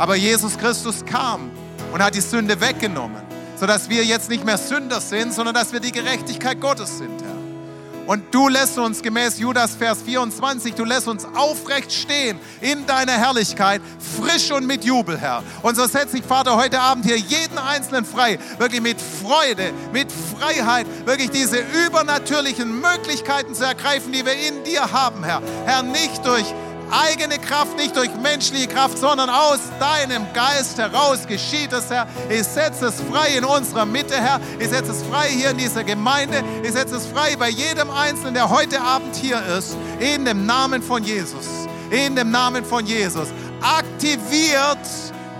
Aber Jesus Christus kam und hat die Sünde weggenommen, sodass wir jetzt nicht mehr Sünder sind, sondern dass wir die Gerechtigkeit Gottes sind, Herr. Und du lässt uns gemäß Judas Vers 24, du lässt uns aufrecht stehen in deiner Herrlichkeit, frisch und mit Jubel, Herr. Und so setze ich, Vater, heute Abend hier jeden Einzelnen frei, wirklich mit Freude, mit Freiheit, wirklich diese übernatürlichen Möglichkeiten zu ergreifen, die wir in dir haben, Herr. Herr, nicht durch eigene Kraft, nicht durch menschliche Kraft, sondern aus deinem Geist heraus geschieht es, Herr. Ich setze es frei in unserer Mitte, Herr. Ich setze es frei hier in dieser Gemeinde. Ich setze es frei bei jedem Einzelnen, der heute Abend hier ist. In dem Namen von Jesus. In dem Namen von Jesus. Aktiviert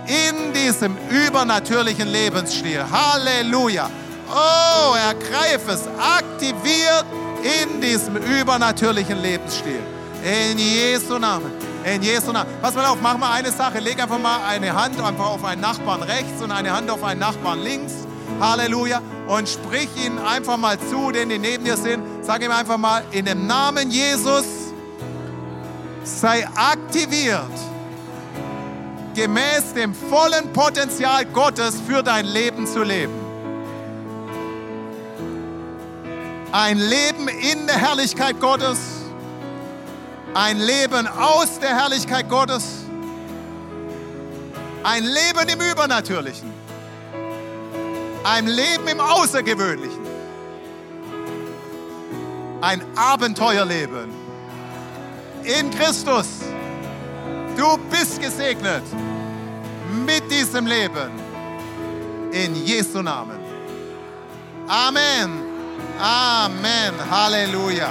in diesem übernatürlichen Lebensstil. Halleluja. Oh, ergreif es. Aktiviert in diesem übernatürlichen Lebensstil. In Jesu Namen. In Jesu Namen. Pass mal auf, mach mal eine Sache. Leg einfach mal eine Hand einfach auf einen Nachbarn rechts und eine Hand auf einen Nachbarn links. Halleluja. Und sprich ihnen einfach mal zu, den die neben dir sind. Sag ihm einfach mal, in dem Namen Jesus sei aktiviert, gemäß dem vollen Potenzial Gottes für dein Leben zu leben. Ein Leben in der Herrlichkeit Gottes ein Leben aus der Herrlichkeit Gottes. Ein Leben im Übernatürlichen. Ein Leben im Außergewöhnlichen. Ein Abenteuerleben. In Christus. Du bist gesegnet mit diesem Leben. In Jesu Namen. Amen. Amen. Halleluja.